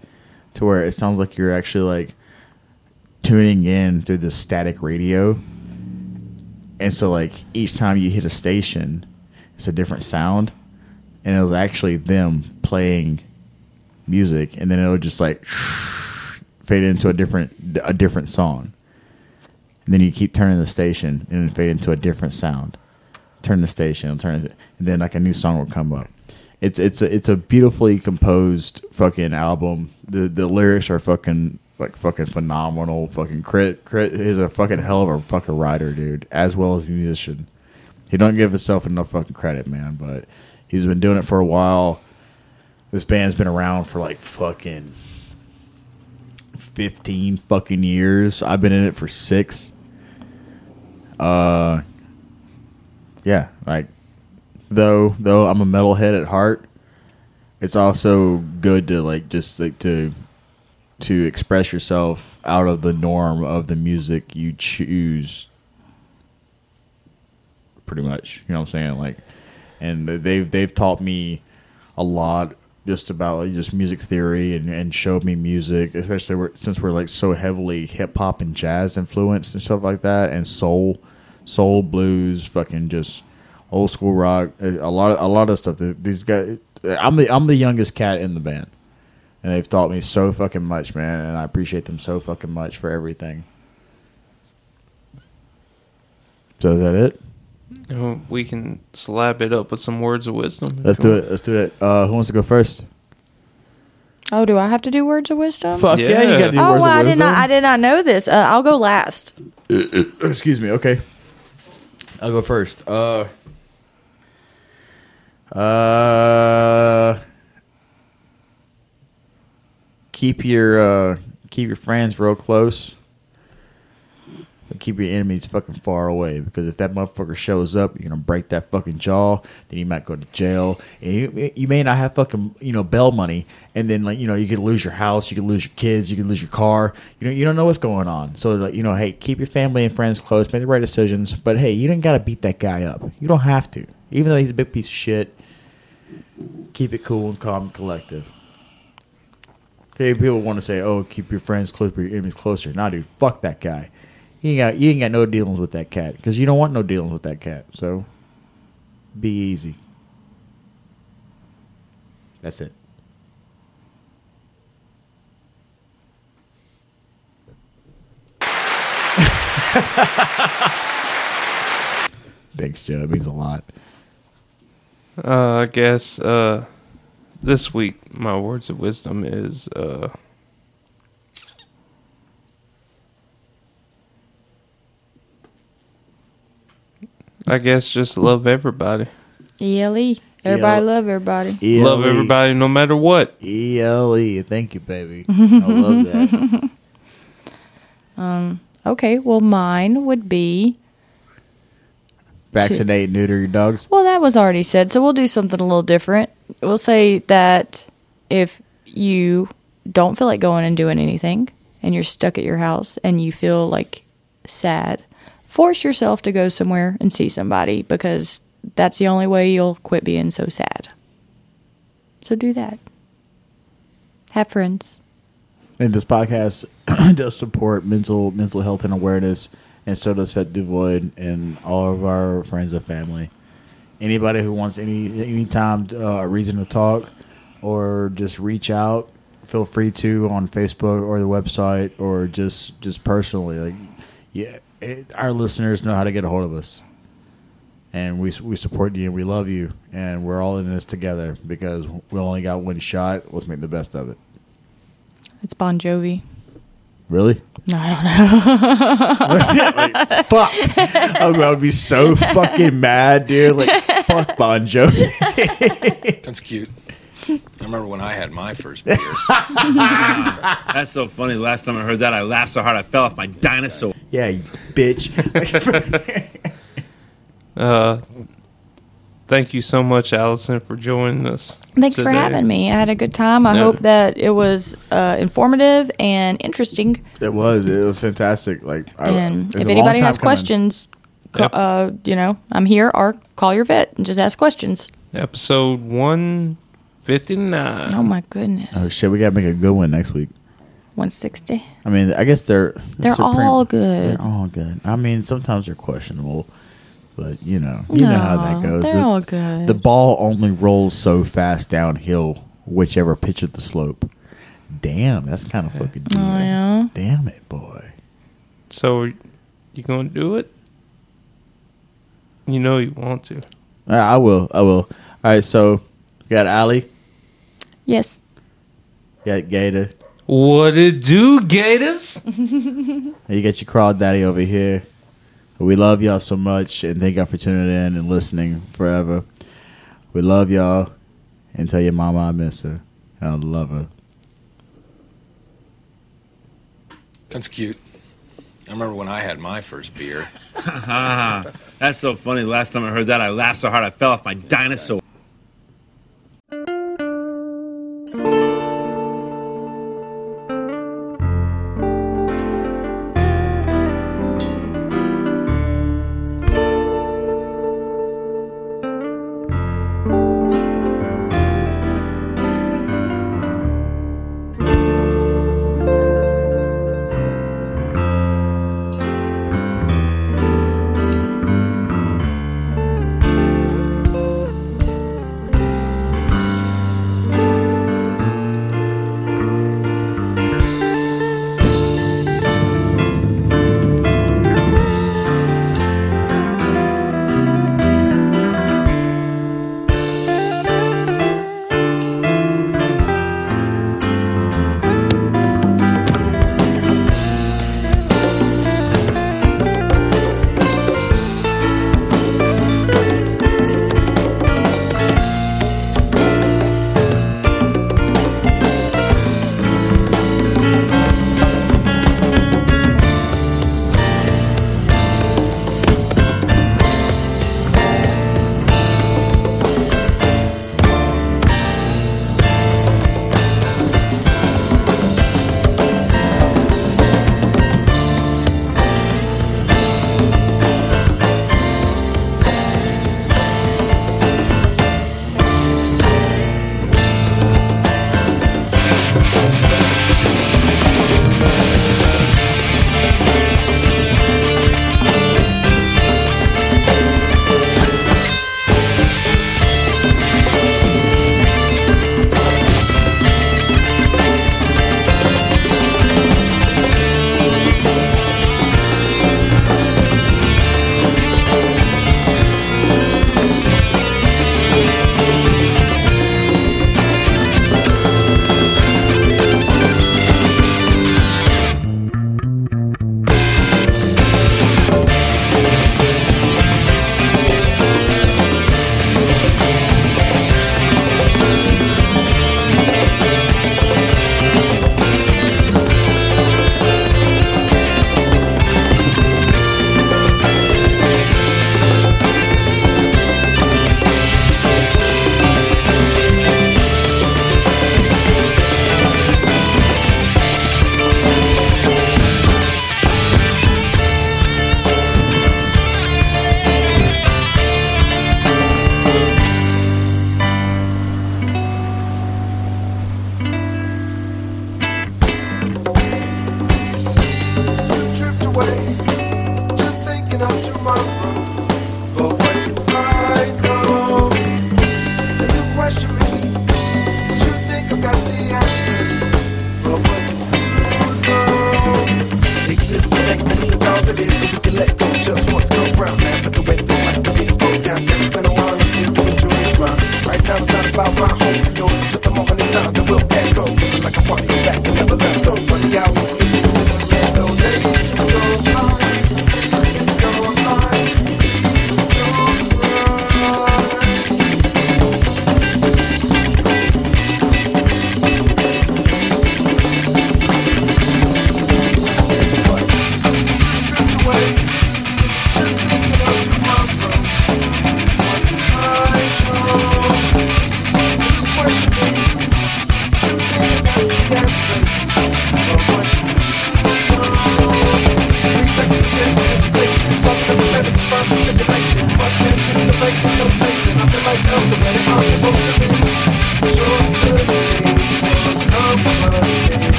to where it sounds like you're actually like tuning in through the static radio, and so like each time you hit a station, it's a different sound, and it was actually them playing music, and then it'll just like fade into a different a different song. And then you keep turning the station and it fade into a different sound. Turn the station, turn it, and then like a new song will come up. It's it's a it's a beautifully composed fucking album. The the lyrics are fucking like fucking phenomenal. Fucking crit crit is a fucking hell of a fucking writer, dude, as well as musician. He don't give himself enough fucking credit, man. But he's been doing it for a while. This band's been around for like fucking fifteen fucking years. I've been in it for six. Uh, yeah, like though though I'm a metalhead at heart, it's also good to like just like to to express yourself out of the norm of the music you choose. Pretty much, you know what I'm saying? Like, and they've they've taught me a lot just about just music theory and, and showed me music, especially we're, since we're like so heavily hip hop and jazz influenced and stuff like that, and soul, soul blues, fucking just old school rock, a a lot of a lot of stuff. These guys, I'm the I'm the youngest cat in the band, and they've taught me so fucking much, man, and I appreciate them so fucking much for everything. So is that it? You we can slap it up with some words of wisdom. Let's do it. Let's do it. Uh, who wants to go first? Oh, do I have to do words of wisdom? Fuck yeah, you got to do oh, words well, of I did wisdom. not. I did not know this. Uh, I'll go last. Excuse me. Okay, I'll go first. Uh, uh, keep your uh, keep your friends real close. But keep your enemies fucking far away because if that motherfucker shows up, you're gonna break that fucking jaw. Then you might go to jail, and you, you may not have fucking you know bail money, and then like you know you could lose your house, you could lose your kids, you could lose your car. You know you don't know what's going on. So like, you know, hey, keep your family and friends close, make the right decisions. But hey, you don't gotta beat that guy up. You don't have to, even though he's a big piece of shit. Keep it cool and calm and collective. Okay, people want to say, "Oh, keep your friends close, but your enemies closer." Nah, dude, fuck that guy. You ain't got you ain't got no dealings with that cat because you don't want no dealings with that cat. So, be easy. That's it. Thanks, Joe. It means a lot. Uh, I guess uh, this week my words of wisdom is uh, I guess just love everybody. ELE. Everybody ELE. love everybody. Love everybody no matter what. ELE. Thank you, baby. I love that. Um, okay, well, mine would be. Vaccinate, neuter your dogs. Well, that was already said, so we'll do something a little different. We'll say that if you don't feel like going and doing anything and you're stuck at your house and you feel like sad, force yourself to go somewhere and see somebody because that's the only way you'll quit being so sad. So do that. Have friends. And this podcast does support mental mental health and awareness, and so does Fet Devoid and all of our friends and family. Anybody who wants any any time uh, a reason to talk or just reach out, feel free to on Facebook or the website or just just personally. Like, yeah, it, our listeners know how to get a hold of us, and we we support you and we love you, and we're all in this together because we only got one shot. Let's make the best of it. It's Bon Jovi. Really? No, I don't know. fuck. I would, I would be so fucking mad, dude. Like, fuck Bon Jovi. That's cute. I remember when I had my first beer. That's so funny. Last time I heard that, I laughed so hard I fell off my dinosaur. yeah, you bitch. Uh, thank you so much, Allison, for joining us. Thanks for having me. I had a good time. I Yeah. hope that it was uh, informative and interesting. it was. It was fantastic. Like, and it's if anybody has coming. questions, ca- Yep. uh, you know, I'm here or call your vet and just ask questions. Episode 159. Oh my goodness. Oh shit, we gotta make a good one next week. 160. I mean, I guess they're They're all good. They're all good. I mean, sometimes they're questionable, but you know, you know how that goes. They're the, all good. the ball only rolls so fast downhill, whichever pitch of the slope. Damn, that's kind of fucking oh, deep. oh yeah. Damn it, boy. So, you going to do it? You know you want to. I will. I will. All right, so we got Ali, Yes. Yeah, Gator, What it do, Gators? you got your crawl daddy over here. We love y'all so much, and thank y'all for tuning in and listening forever. We love y'all, and tell your mama I miss her. I love her. That's cute. I remember when I had my first beer. That's so funny. Last time I heard that, I laughed so hard I fell off my dinosaur.